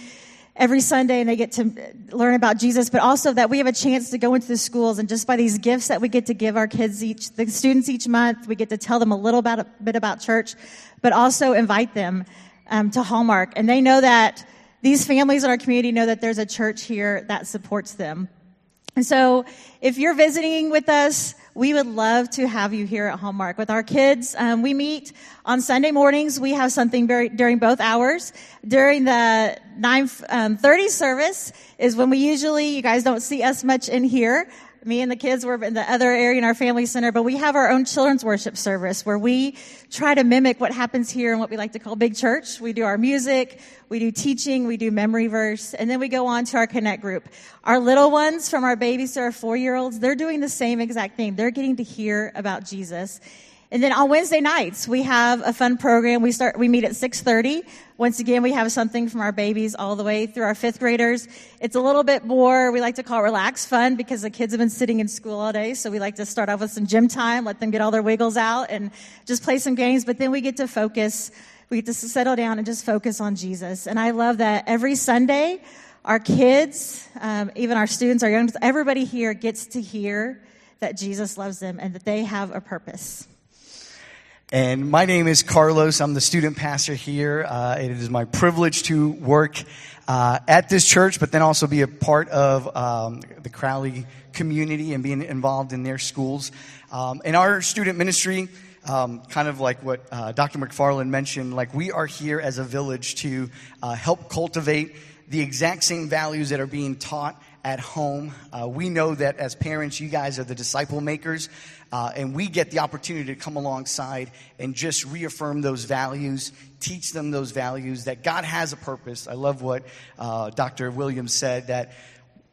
every Sunday and they get to learn about Jesus, but also that we have a chance to go into the schools and just by these gifts that we get to give our kids each, the students each month, we get to tell them a little a bit about church, but also invite them um, to Hallmark. And they know that these families in our community know that there's a church here that supports them. And so if you're visiting with us, we would love to have you here at Hallmark with our kids. Um, we meet on Sunday mornings. We have something very, during both hours. During the 9:30 um, service is when we usually, you guys don't see us much in here. Me and the kids were in the other area in our family center, but we have our own children's worship service where we try to mimic what happens here in what we like to call big church. We do our music, we do teaching, we do memory verse, and then we go on to our connect group. Our little ones from our babies to our four year olds, they're doing the same exact thing. They're getting to hear about Jesus. And then on Wednesday nights, we have a fun program. We start, we meet at 6.30. Once again, we have something from our babies all the way through our fifth graders. It's a little bit more, we like to call it relaxed fun because the kids have been sitting in school all day. So we like to start off with some gym time, let them get all their wiggles out and just play some games. But then we get to focus, we get to settle down and just focus on Jesus. And I love that every Sunday, our kids, um, even our students, our young, everybody here gets to hear that Jesus loves them and that they have a purpose. And my name is Carlos. I'm the student pastor here. Uh, it is my privilege to work uh, at this church, but then also be a part of um, the Crowley community and being involved in their schools. Um, in our student ministry, um, kind of like what uh, Dr. McFarland mentioned, like we are here as a village to uh, help cultivate the exact same values that are being taught at home. Uh, we know that as parents, you guys are the disciple makers, uh, and we get the opportunity to come alongside and just reaffirm those values, teach them those values that God has a purpose. I love what uh, Dr. Williams said that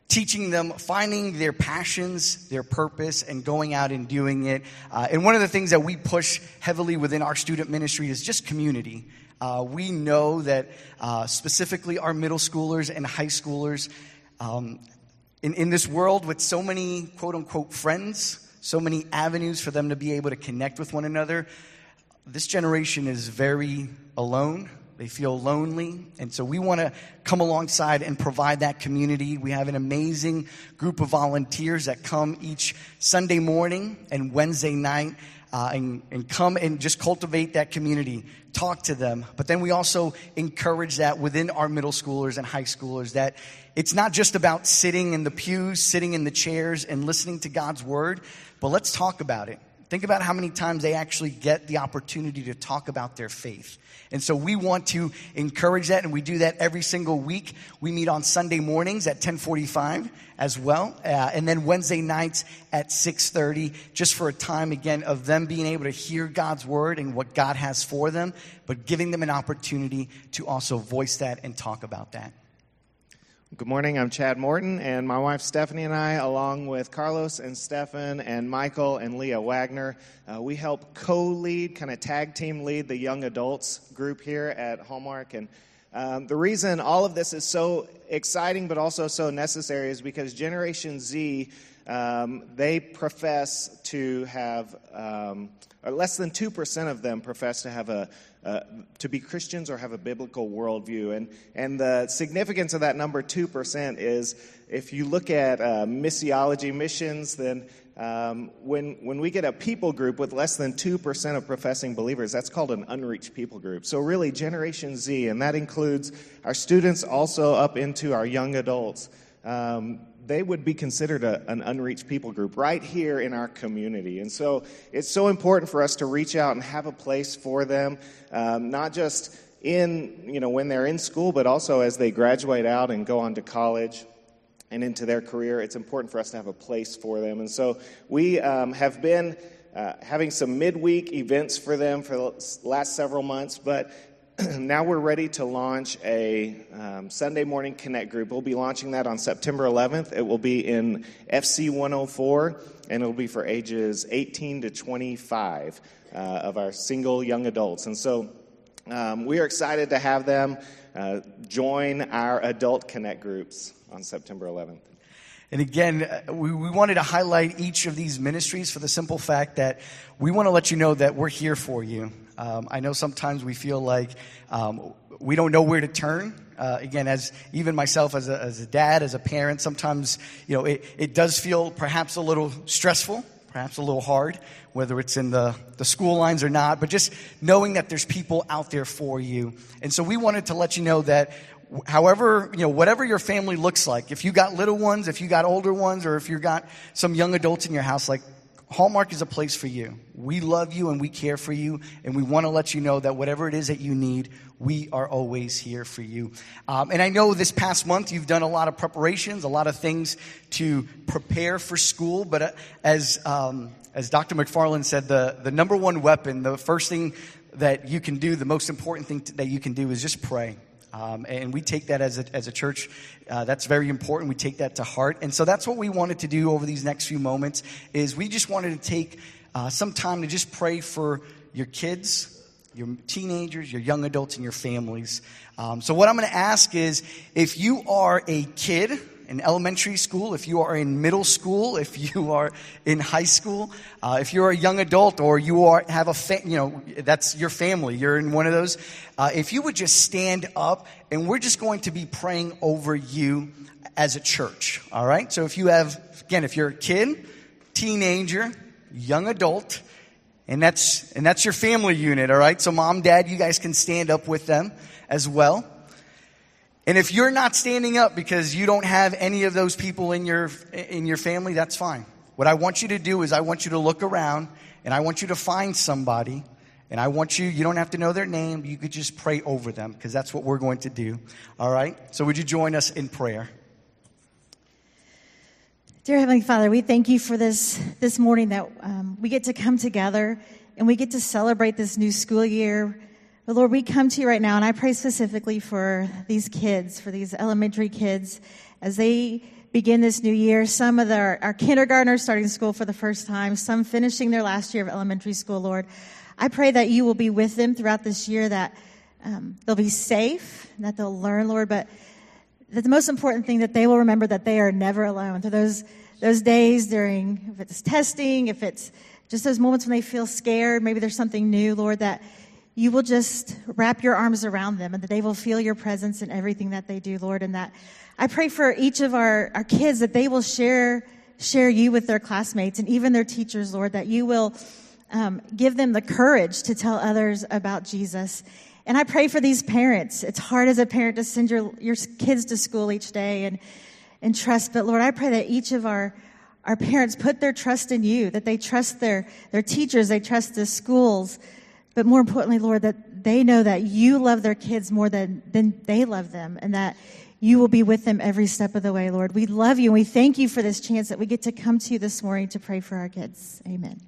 teaching them, finding their passions, their purpose, and going out and doing it. Uh, and one of the things that we push heavily within our student ministry is just community. Uh, we know that uh, specifically our middle schoolers and high schoolers um, in, in this world with so many quote unquote friends, so many avenues for them to be able to connect with one another, this generation is very alone. They feel lonely. And so we want to come alongside and provide that community. We have an amazing group of volunteers that come each Sunday morning and Wednesday night uh, and, and come and just cultivate that community, talk to them. But then we also encourage that within our middle schoolers and high schoolers that it's not just about sitting in the pews, sitting in the chairs, and listening to God's word, but let's talk about it. Think about how many times they actually get the opportunity to talk about their faith. And so we want to encourage that, and we do that every single week. We meet on Sunday mornings at 1045 as well, uh, and then Wednesday nights at 630, just for a time again of them being able to hear God's word and what God has for them, but giving them an opportunity to also voice that and talk about that. Good morning. I'm Chad Morton, and my wife Stephanie and I, along with Carlos and Stefan and Michael and Leah Wagner, uh, we help co-lead, kind of tag team lead the young adults group here at Hallmark. And um, the reason all of this is so exciting, but also so necessary, is because Generation Z um, they profess to have, um, or less than 2% of them profess to have a, uh, to be Christians or have a biblical worldview. And, and the significance of that number 2% is if you look at uh, missiology missions, then um, when, when we get a people group with less than 2% of professing believers, that's called an unreached people group. So, really, Generation Z, and that includes our students also up into our young adults. Um, they would be considered a, an unreached people group right here in our community. And so it's so important for us to reach out and have a place for them, um, not just in, you know, when they're in school, but also as they graduate out and go on to college and into their career. It's important for us to have a place for them. And so we um, have been uh, having some midweek events for them for the last several months, but now we're ready to launch a um, Sunday morning connect group. We'll be launching that on September 11th. It will be in FC 104, and it will be for ages 18 to 25 uh, of our single young adults. And so um, we are excited to have them uh, join our adult connect groups on September 11th. And again, uh, we, we wanted to highlight each of these ministries for the simple fact that we want to let you know that we're here for you. Um, I know sometimes we feel like um, we don't know where to turn. Uh, again, as even myself as a, as a dad, as a parent, sometimes you know it, it does feel perhaps a little stressful, perhaps a little hard, whether it's in the, the school lines or not. But just knowing that there's people out there for you, and so we wanted to let you know that however, you know, whatever your family looks like, if you got little ones, if you got older ones, or if you got some young adults in your house, like Hallmark is a place for you. We love you and we care for you, and we want to let you know that whatever it is that you need, we are always here for you. Um, and I know this past month you've done a lot of preparations, a lot of things to prepare for school, but uh, as, um, as Dr. McFarland said, the, the number one weapon, the first thing that you can do, the most important thing that you can do is just pray. Um, and we take that as a, as a church. Uh, that's very important. We take that to heart. And so that's what we wanted to do over these next few moments is we just wanted to take uh, some time to just pray for your kids, your teenagers, your young adults, and your families. Um, so what I'm going to ask is if you are a kid, in elementary school, if you are in middle school, if you are in high school, uh, if you're a young adult or you are have a fa- you know that's your family, you're in one of those. Uh, if you would just stand up, and we're just going to be praying over you as a church. All right. So if you have again, if you're a kid, teenager, young adult, And that's, and that's your family unit, all right? So mom, dad, you guys can stand up with them as well. And if you're not standing up because you don't have any of those people in your, in your family, that's fine. What I want you to do is I want you to look around and I want you to find somebody and I want you, you don't have to know their name, you could just pray over them because that's what we're going to do. All right? So would you join us in prayer? Dear Heavenly Father, we thank you for this, this morning that um, we get to come together and we get to celebrate this new school year. But Lord, we come to you right now and I pray specifically for these kids, for these elementary kids, as they begin this new year. Some of our, our kindergartners starting school for the first time, some finishing their last year of elementary school, Lord. I pray that you will be with them throughout this year, that um, they'll be safe, that they'll learn, Lord, but that the most important thing that they will remember that they are never alone. Through those those days during if it's testing, if it's just those moments when they feel scared, maybe there's something new, Lord, that you will just wrap your arms around them and that they will feel your presence in everything that they do, Lord, and that I pray for each of our, our kids that they will share share you with their classmates and even their teachers, Lord, that you will um, give them the courage to tell others about Jesus. And I pray for these parents. It's hard as a parent to send your, your kids to school each day and, and trust. But Lord, I pray that each of our, our parents put their trust in you, that they trust their, their teachers, they trust the schools. But more importantly, Lord, that they know that you love their kids more than, than they love them and that you will be with them every step of the way, Lord. We love you and we thank you for this chance that we get to come to you this morning to pray for our kids. Amen.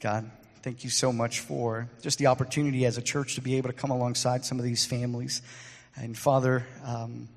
God, thank you so much for just the opportunity as a church to be able to come alongside some of these families. And Father, um,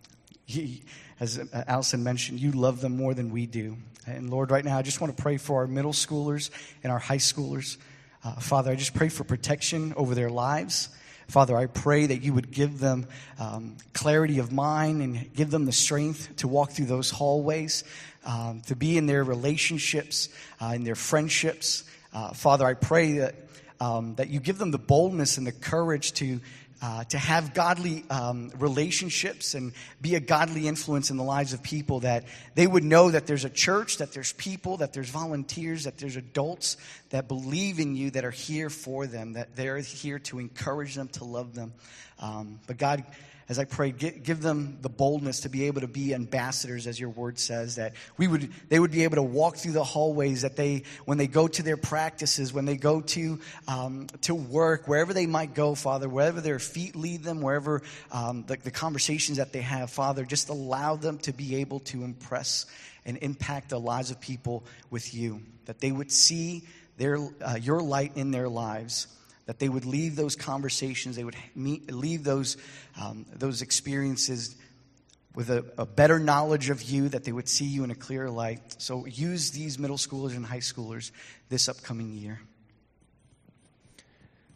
he, as Allison mentioned, you love them more than we do. And Lord, right now, I just want to pray for our middle schoolers and our high schoolers. Uh, Father, I just pray for protection over their lives. Father, I pray that you would give them um, clarity of mind and give them the strength to walk through those hallways, um, to be in their relationships, uh, in their friendships. Uh, Father, I pray that, um, that you give them the boldness and the courage to, uh, to have godly um, relationships and be a godly influence in the lives of people, that they would know that there's a church, that there's people, that there's volunteers, that there's adults that believe in you, that are here for them, that they're here to encourage them, to love them. Um, but God, as I pray, give them the boldness to be able to be ambassadors, as your word says, that we would, they would be able to walk through the hallways, that they, when they go to their practices, when they go to, um, to work, wherever they might go, Father, wherever their feet lead them, wherever um, the, the conversations that they have, Father, just allow them to be able to impress and impact the lives of people with you, that they would see their, uh, your light in their lives that they would leave those conversations, they would meet, leave those, um, those experiences with a, a, better knowledge of you, that they would see you in a clearer light. So use these middle schoolers and high schoolers this upcoming year.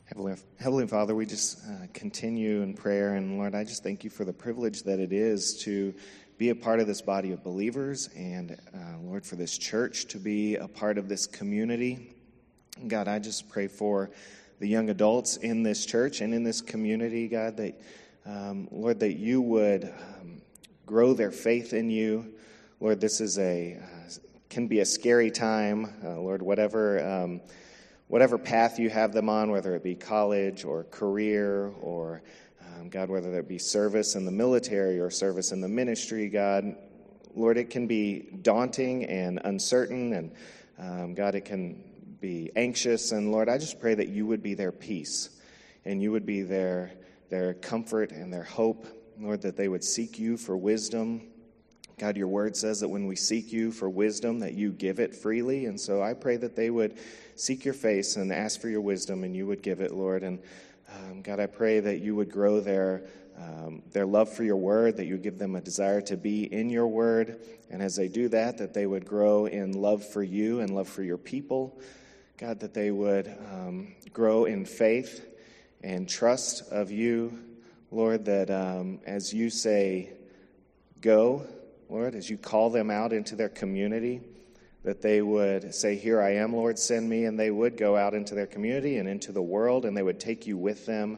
Heavenly, Heavenly Father, we just uh, continue in prayer. And Lord, I just thank you for the privilege that it is to be a part of this body of believers and, uh, Lord, for this church to be a part of this community. God, I just pray for the young adults in this church and in this community, God, that, um, Lord, that you would um, grow their faith in you. Lord, this is a, uh, can be a scary time. Uh, Lord, whatever, um, whatever path you have them on, whether it be college or career or, um, God, whether it be service in the military or service in the ministry, God, Lord, it can be daunting and uncertain, and um, God, it can be anxious. And Lord, I just pray that you would be their peace and you would be their, their comfort and their hope. Lord, that they would seek you for wisdom. God, your word says that when we seek you for wisdom, that you give it freely. And so I pray that they would seek your face and ask for your wisdom, and you would give it, Lord. And um, God, I pray that you would grow their um, their love for your word, that you would give them a desire to be in your word. And as they do that, that they would grow in love for you and love for your people. God, that they would um, grow in faith and trust of you, Lord, that um, as you say, go, Lord, as you call them out into their community, that they would say, Here I am, Lord, send me, and they would go out into their community and into the world, and they would take you with them,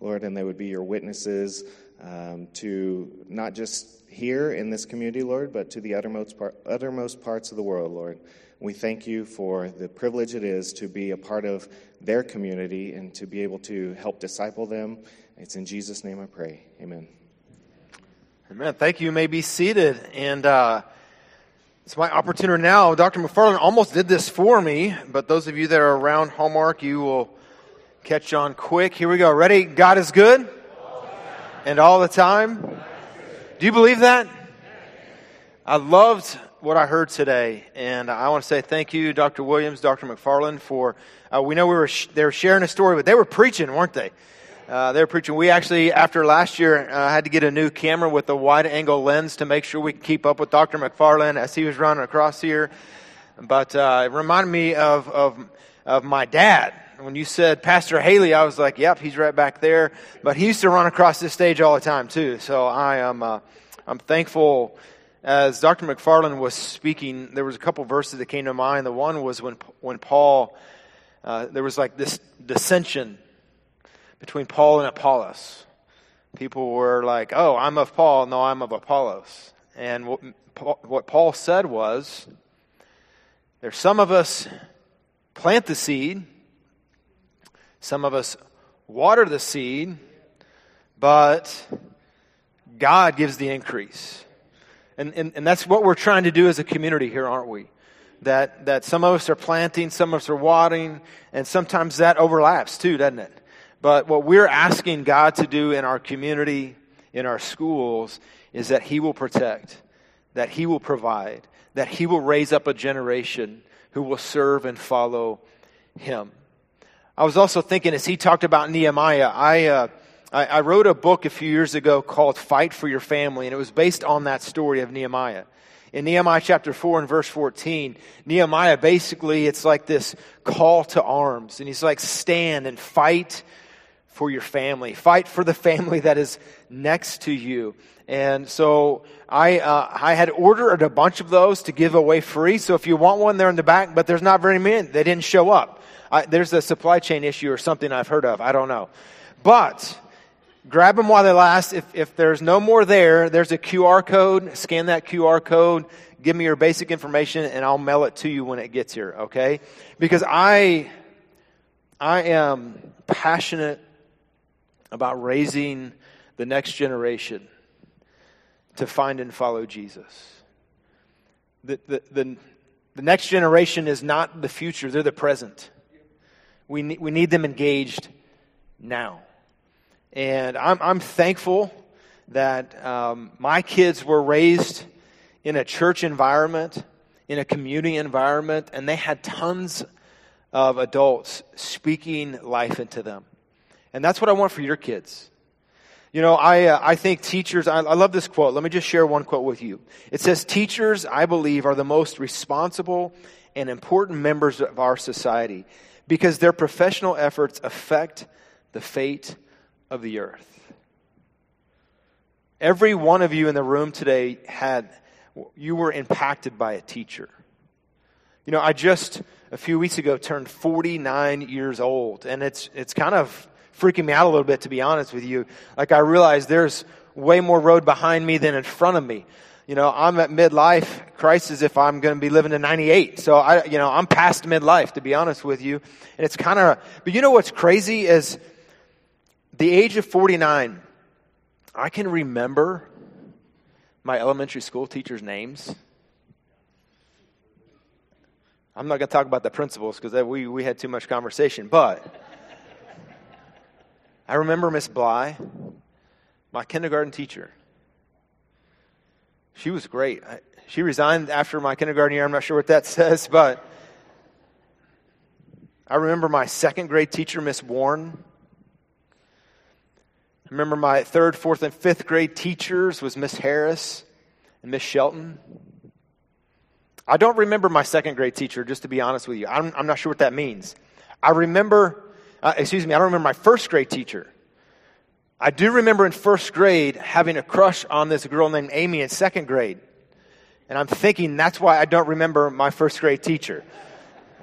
Lord, and they would be your witnesses um, to not just here in this community, Lord, but to the uttermost, uttermost parts of the world, Lord. We thank you for the privilege it is to be a part of their community and to be able to help disciple them. It's in Jesus' name I pray. Amen. Amen. Thank you. You may be seated. And uh, it's my opportunity now. Dr. McFarland almost did this for me, but those of you that are around Hallmark, you will catch on quick. Here we go. Ready? God is good? And all the time? Do you believe that? I loved what I heard today, and I want to say thank you, Dr. Williams, Dr. McFarland, for. Uh, we know we were sh- they were sharing a story, but they were preaching, weren't they? Uh, they were preaching. We actually, after last year, uh, had to get a new camera with a wide angle lens to make sure we could keep up with Dr. McFarland as he was running across here. But uh, it reminded me of, of, of my dad. When you said Pastor Haley, I was like, yep, he's right back there. But he used to run across this stage all the time, too. So I am uh, I'm thankful as Dr. McFarland was speaking, there was a couple verses that came to mind. The one was when when Paul, uh, there was like this dissension between Paul and Apollos. People were like, "Oh, I'm of Paul. No, I'm of Apollos." And what what Paul said was, "There's some of us plant the seed, some of us water the seed, but God gives the increase." And, and, and that's what we're trying to do as a community here, aren't we? That, that some of us are planting, some of us are watering, and sometimes that overlaps too, doesn't it? But what we're asking God to do in our community, in our schools, is that He will protect, that He will provide, that He will raise up a generation who will serve and follow Him. I was also thinking as he talked about Nehemiah, I, uh, I, I wrote a book a few years ago called Fight for Your Family, and it was based on that story of Nehemiah. In Nehemiah chapter 4 and verse 14, Nehemiah basically, it's like this call to arms. And he's like, stand and fight for your family. Fight for the family that is next to you. And so I, uh, I had ordered a bunch of those to give away free. So if you want one, they're in the back, but there's not very many. They didn't show up. I, there's a supply chain issue or something I've heard of. I don't know. But grab them while they last. If, if there's no more there, there's a QR code. Scan that QR code. Give me your basic information and I'll mail it to you when it gets here, okay? Because I, I am passionate about raising the next generation to find and follow Jesus. The, the, the, the next generation is not the future, they're the present. We need, we need them engaged now. And I'm, I'm thankful that um, my kids were raised in a church environment, in a community environment, and they had tons of adults speaking life into them. And that's what I want for your kids. You know, I, uh, I think teachers, I, I love this quote. Let me just share one quote with you. It says, Teachers, I believe, are the most responsible and important members of our society because their professional efforts affect the fate of the earth. Every one of you in the room today had, you were impacted by a teacher. You know, I just a few weeks ago turned 49 years old, and it's, it's kind of freaking me out a little bit, to be honest with you. Like, I realize there's way more road behind me than in front of me. You know, I'm at midlife crisis if I'm going to be living to 98. So I, you know, I'm past midlife, to be honest with you. And it's kind of, but you know what's crazy is the age of 49, I can remember my elementary school teachers' names. I'm not going to talk about the principals because we, we had too much conversation, but I remember Miss Bly, my kindergarten teacher. She was great. She resigned after my kindergarten year. I'm not sure what that says, but I remember my second grade teacher, Miss Warren. Remember my third, fourth, and fifth grade teachers was Miss Harris and Miss Shelton. I don't remember my second grade teacher, just to be honest with you. I'm, I'm not sure what that means. I remember, uh, excuse me, I don't remember my first grade teacher. I do remember in first grade having a crush on this girl named Amy in second grade. And I'm thinking that's why I don't remember my first grade teacher.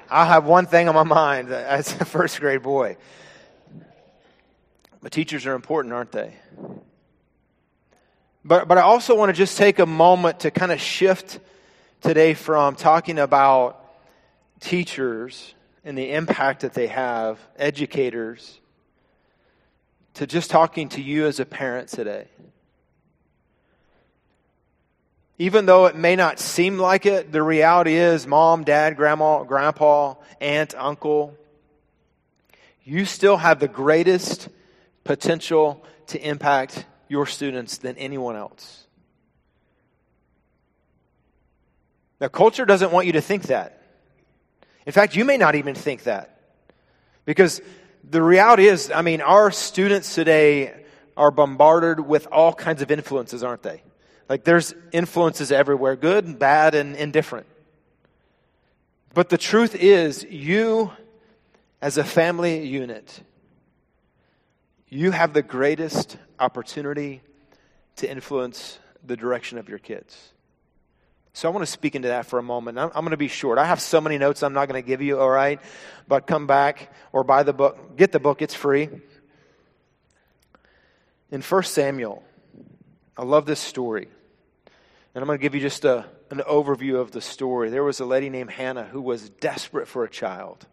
I have one thing on my mind as a first grade boy. But teachers are important, aren't they? But, but I also want to just take a moment to kind of shift today from talking about teachers and the impact that they have, educators, to just talking to you as a parent today. Even though it may not seem like it, the reality is mom, dad, grandma, grandpa, aunt, uncle, you still have the greatest potential to impact your students than anyone else. Now, culture doesn't want you to think that. In fact, you may not even think that. Because the reality is, I mean, our students today are bombarded with all kinds of influences, aren't they? Like, there's influences everywhere good, and bad, and indifferent. But the truth is, you, as a family unit, you have the greatest opportunity to influence the direction of your kids. So I want to speak into that for a moment. I'm, I'm, going to be short. I have so many notes I'm not going to give you, all right? But come back or buy the book. Get the book, it's free. In 1 Samuel, I love this story. And I'm going to give you just a, an overview of the story. There was a lady named Hannah who was desperate for a child.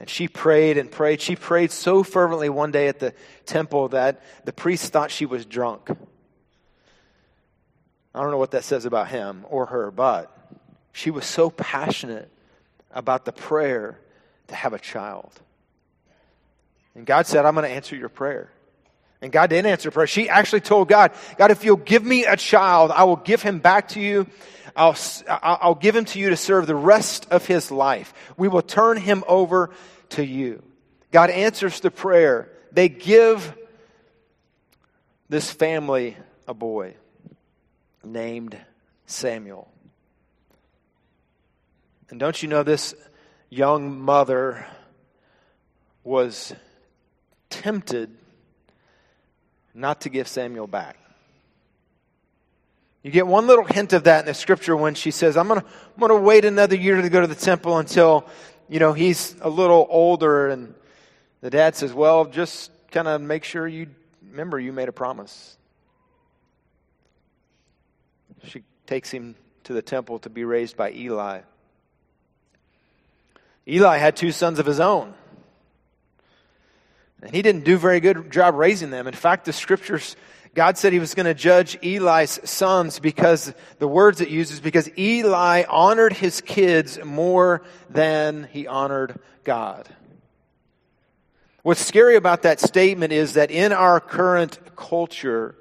And she prayed and prayed. She prayed so fervently one day at the temple that the priest thought she was drunk. I don't know what that says about him or her, but she was so passionate about the prayer to have a child. And God said, I'm going to answer your prayer. And God didn't answer prayer. She actually told God, God, if you'll give me a child, I will give him back to you. I'll, I'll give him to you to serve the rest of his life. We will turn him over to you. God answers the prayer. They give this family a boy named Samuel. And don't you know this young mother was tempted not to give Samuel back? You get one little hint of that in the scripture when she says, I'm going to I'm going to wait another year to go to the temple until, you know, he's a little older. And the dad says, Well, just kind of make sure you remember you made a promise. She takes him to the temple to be raised by Eli. Eli had two sons of his own. And he didn't do a very good job raising them. In fact, the scriptures, God said he was going to judge Eli's sons because the words it uses, because Eli honored his kids more than he honored God. What's scary about that statement is that in our current culture,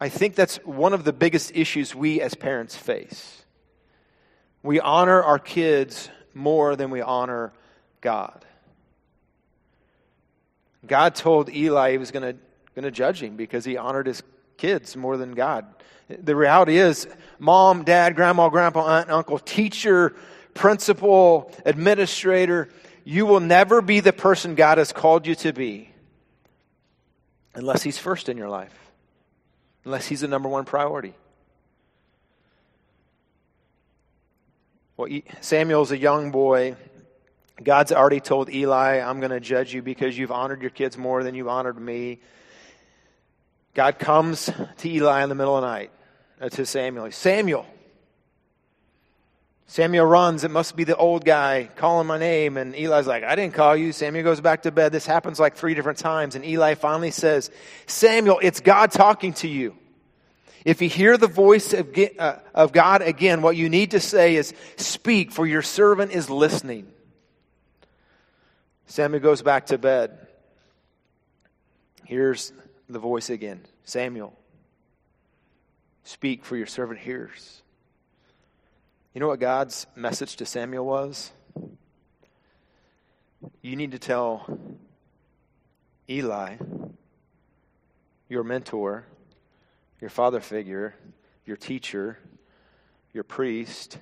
I think that's one of the biggest issues we as parents face. We honor our kids more than we honor God. God told Eli he was going to judge him because he honored his kids more than God. The reality is, mom, dad, grandma, grandpa, aunt, uncle, teacher, principal, administrator, you will never be the person God has called you to be unless he's first in your life unless he's the number one priority. Well, Samuel's a young boy. God's already told Eli, I'm going to judge you because you've honored your kids more than you've honored me. God comes to Eli in the middle of the night, uh, to Samuel. Samuel. Samuel runs. It must be the old guy calling my name. And Eli's like, I didn't call you. Samuel goes back to bed. This happens like three different times. And Eli finally says, Samuel, it's God talking to you. If you hear the voice of, uh, of God again, what you need to say is, Speak, for your servant is listening. Samuel goes back to bed. Here's the voice again Samuel, speak, for your servant hears. You know what God's message to Samuel was? You need to tell Eli, your mentor, your father figure, your teacher, your priest,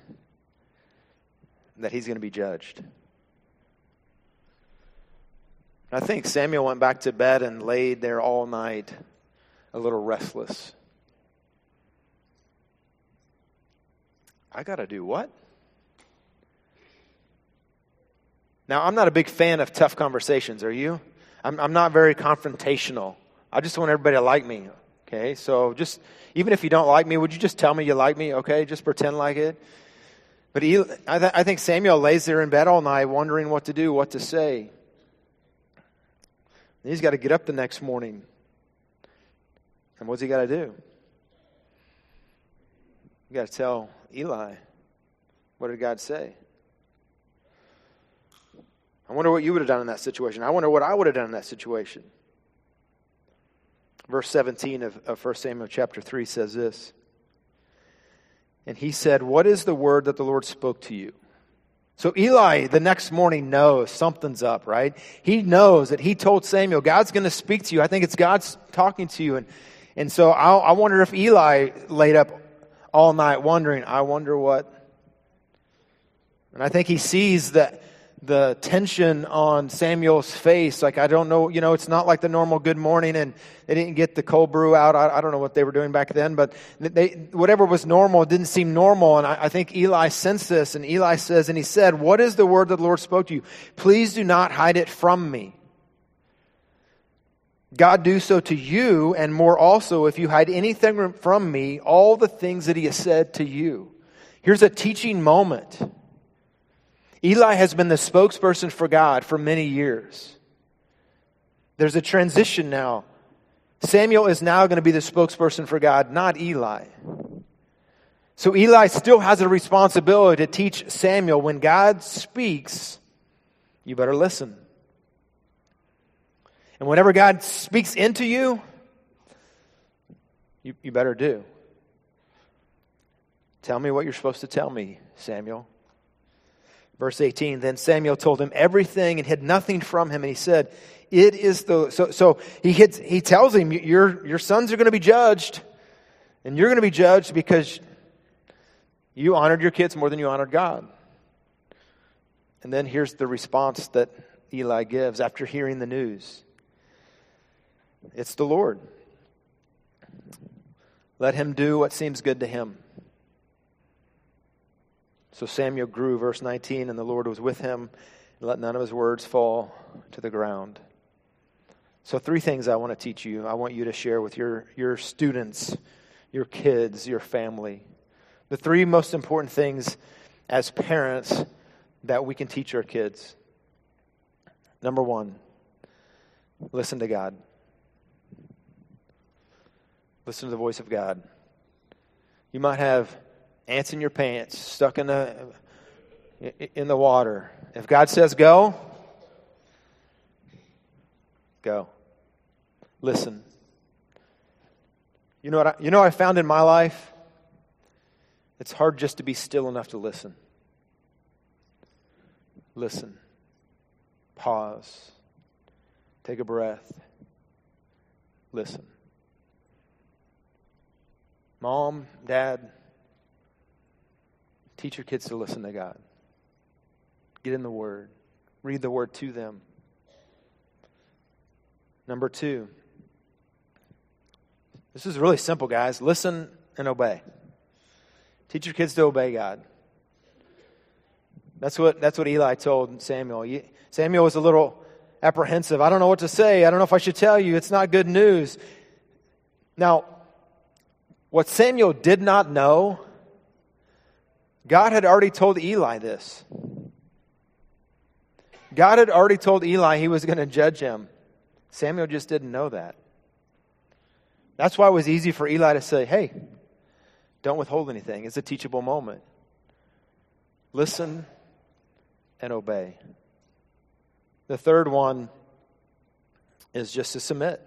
that he's going to be judged. I think Samuel went back to bed and laid there all night, a little restless. I got to do what? Now, I'm not a big fan of tough conversations, are you? I'm, I'm not very confrontational. I just want everybody to like me, okay? So just, even if you don't like me, would you just tell me you like me, okay? Just pretend like it. But I, th- I think Samuel lays there in bed all night wondering what to do, what to say. And he's got to get up the next morning. And what's he got to do? You got to tell Eli, what did God say? I wonder what you would have done in that situation. I wonder what I would have done in that situation. Verse 17 of, of 1 Samuel chapter 3 says this. And he said, What is the word that the Lord spoke to you? So Eli the next morning knows something's up, right? He knows that he told Samuel, God's going to speak to you. I think it's God's talking to you. And, and so I, I wonder if Eli laid up all night wondering, I wonder what. And I think he sees that the tension on Samuel's face. Like, I don't know, you know, it's not like the normal good morning and they didn't get the cold brew out. I, I don't know what they were doing back then, but they, whatever was normal didn't seem normal. And I, I think Eli sensed this and Eli says, and he said, what is the word that the Lord spoke to you? Please do not hide it from me. God do so to you and more also if you hide anything from me, all the things that he has said to you. Here's a teaching moment. Eli has been the spokesperson for God for many years. There's a transition now. Samuel is now going to be the spokesperson for God, not Eli. So Eli still has a responsibility to teach Samuel when God speaks, you better listen. And whenever God speaks into you, you, you better do. Tell me what you're supposed to tell me, Samuel. Verse 18 Then Samuel told him everything and hid nothing from him. And he said, It is the. So, so he, hits, he tells him, your, your sons are going to be judged. And you're going to be judged because you honored your kids more than you honored God. And then here's the response that Eli gives after hearing the news it's the Lord. Let him do what seems good to him. So Samuel grew, verse 19, and the Lord was with him, and let none of his words fall to the ground. So, three things I want to teach you. I want you to share with your, your students, your kids, your family. The three most important things as parents that we can teach our kids. Number one, listen to God. Listen to the voice of God. You might have ants in your pants, stuck in the in the water. If God says go, go. Listen. You know what I, you know what I found in my life? It's hard just to be still enough to listen. Listen. Pause. Take a breath. Listen. Mom, dad, Teach your kids to listen to God. Get in the Word, read the Word to them. Number two, this is really simple, guys. Listen and obey. Teach your kids to obey God. That's what, that's what Eli told Samuel. Samuel was a little apprehensive. I don't know what to say. I don't know if I should tell you. It's not good news. Now, what Samuel did not know God had already told Eli this. God had already told Eli he was going to judge him. Samuel just didn't know that. That's why it was easy for Eli to say, hey, don't withhold anything. It's a teachable moment. Listen and obey. The third one is just to submit.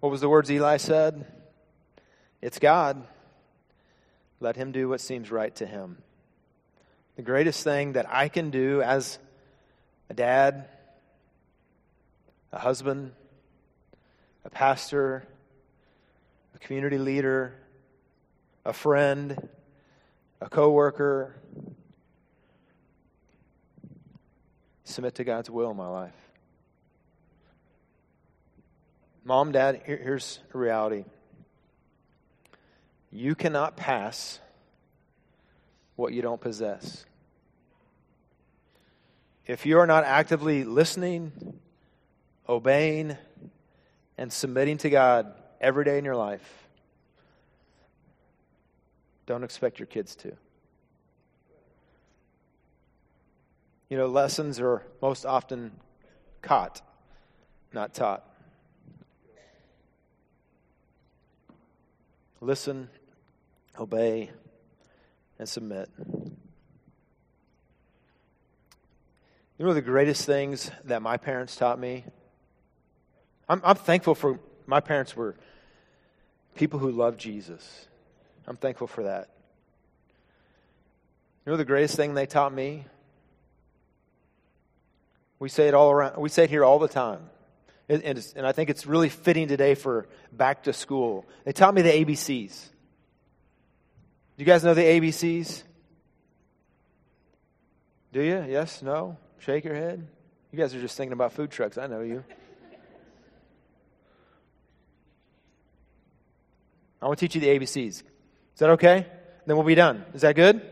What was the words Eli said? It's God. Let him do what seems right to him. The greatest thing that I can do as a dad, a husband, a pastor, a community leader, a friend, a coworker, submit to God's will in my life. Mom, dad, here's a reality. You cannot pass what you don't possess. If you are not actively listening, obeying, and submitting to God every day in your life, don't expect your kids to. You know, lessons are most often caught, not taught. Listen, obey, and submit. You know the greatest things that my parents taught me? I'm, I'm thankful for my parents were people who loved Jesus. I'm thankful for that. You know the greatest thing they taught me? We say it all around. We say it here all the time. And, and I think it's really fitting today for back to school. They taught me the ABCs. Do you guys know the ABCs? Do you? Yes? No? Shake your head. You guys are just thinking about food trucks. I know you. I want to teach you the ABCs. Is that okay? Then we'll be done. Is that good?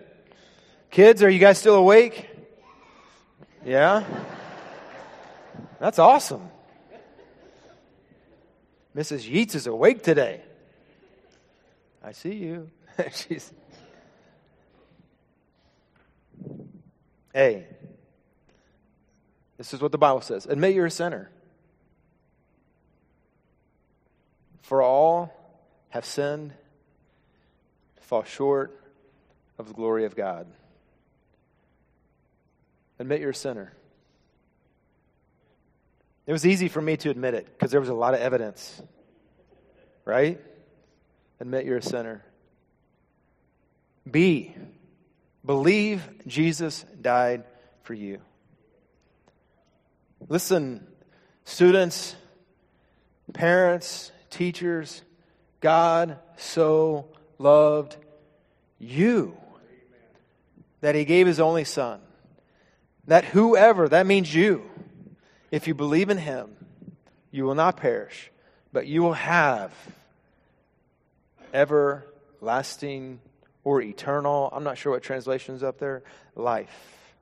Kids, are you guys still awake? Yeah? That's awesome. Mrs. Yeats is awake today. I see you. She's. A. This is what the Bible says. Admit you're a sinner. For all have sinned, fall short of the glory of God. Admit you're a sinner. It was easy for me to admit it because there was a lot of evidence. Right? Admit you're a sinner. B. Believe Jesus died for you. Listen, students, parents, teachers, God so loved you that he gave his only son. That whoever, that means you, if you believe in him, you will not perish, but you will have everlasting or eternal, I'm not sure what translation is up there, life.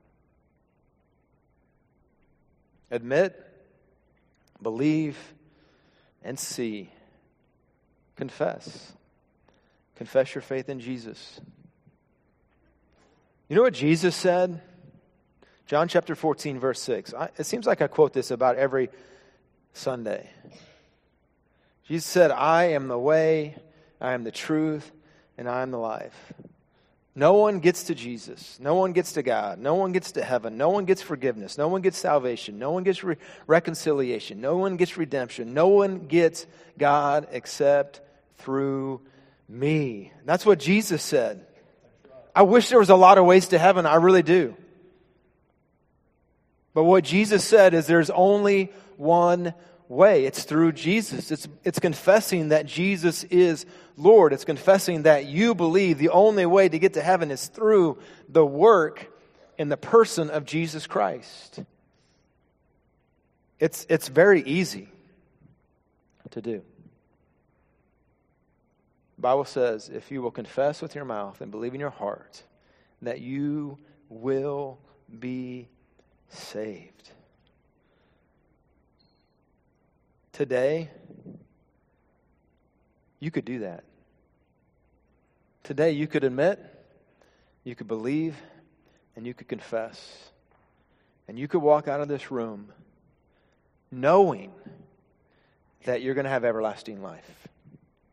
Admit, believe, and see. Confess. Confess your faith in Jesus. You know what Jesus said? John chapter 14, verse 6. I, it seems like I quote this about every Sunday. Jesus said, I am the way, I am the truth, and I am the life. No one gets to Jesus. No one gets to God. No one gets to heaven. No one gets forgiveness. No one gets salvation. No one gets re- reconciliation. No one gets redemption. No one gets God except through me. That's what Jesus said. I wish there was a lot of ways to heaven. I really do. But what Jesus said is there's only one way. It's through Jesus. It's, it's confessing that Jesus is Lord. It's confessing that you believe the only way to get to heaven is through the work and the person of Jesus Christ. It's, it's very easy to do. The Bible says if you will confess with your mouth and believe in your heart that you will be saved. Today, you could do that. Today, you could admit, you could believe, and you could confess. And you could walk out of this room knowing that you're going to have everlasting life.